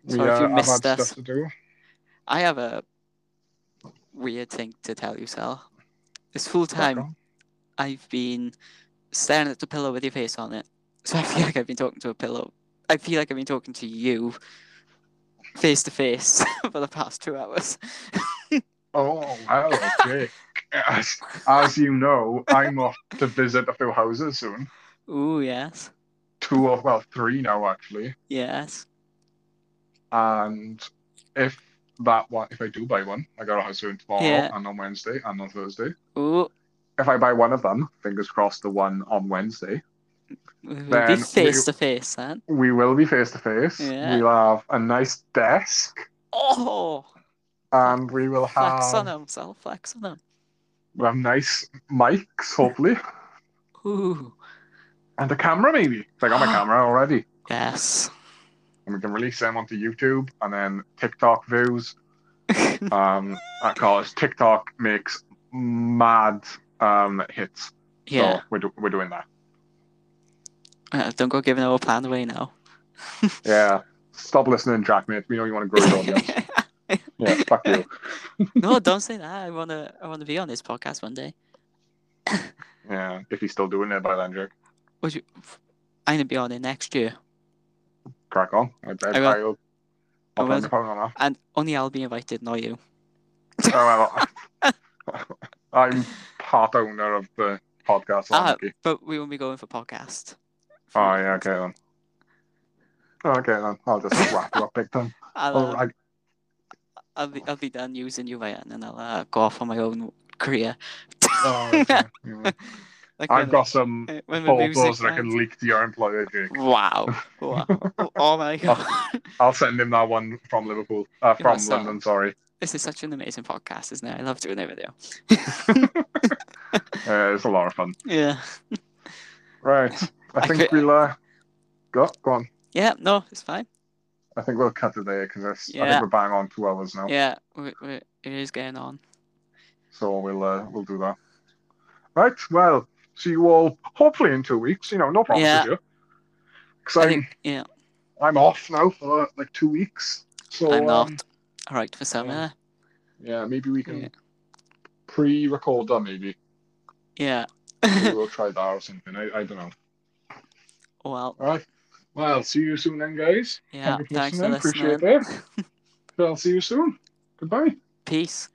We Sorry if uh, you have missed had us. stuff to do. I have a weird thing to tell you, Sal. This full time I've been staring at the pillow with your face on it. So I feel like I've been talking to a pillow. I feel like I've been talking to you face to face for the past two hours. Oh well, Jake. As, as you know, I'm off to visit a few houses soon. Ooh, yes. Two of well, three now actually. Yes. And if that one, if I do buy one, I got a house soon tomorrow Yeah. and on Wednesday and on Thursday. Ooh, If I buy one of them, fingers crossed, the one on Wednesday, we'll be Then face to face then. we will be face to face. Yeah. We'll have a nice desk, Oh, and we will have flex on him, Sal. Flex on him. we'll have nice mics, hopefully, Ooh, and a camera maybe. I got my camera already, yes. and we can release them onto YouTube and then TikTok views. Um, because TikTok makes mad um hits. yeah. So we're do- we're doing that. Uh, don't go giving our plan away now. Yeah. Stop listening, Jack, mate. We know you want to grow your audience. yeah, fuck you. no, don't say that. I wanna, I wanna be on this podcast one day. Yeah, if he's still doing it by then, Jack. Would you? I'm gonna be on it next year, Crack on. I bet I will. I'll, I'll I turn will. the on and only I'll be invited, not you. Oh, well. I'm part owner of the podcast. Ah, but we won't be going for podcast. Oh, yeah, okay then. Okay then. I'll just wrap you up big time. I'll, uh, I, I'll be, I'll be done using you, Ryan, and I'll uh, go off on my own career. oh, okay. Yeah. Like I've when- got some uh, photos music that I can leak to your employer, Jake. Wow. wow. Oh my god. I'll send him that one from Liverpool. Uh, Yeah, from so- London, sorry. this is such an amazing podcast, isn't it? I love doing with you. Uh, it's a lot of fun. Yeah. Right. I I think could- we'll uh, go. Go on. Yeah, no, it's fine. I think we'll cut it there because I think we're bang on two hours now. Yeah, we, we, it is getting on. So we'll uh, we'll do that. Right. Well, see you all hopefully in two weeks. You know, no promises Yeah. here. Because I I'm think, yeah, I'm off now for like two weeks. So I'm not. um, All right for summer. yeah, maybe we can Yeah. pre-record that. Maybe Yeah. maybe we'll try that or something. I, I don't know. well, All right. Well, see you soon then, guys. yeah. Thank you for Thanks for listening. listening. Appreciate it. I'll see you soon. Goodbye. Peace.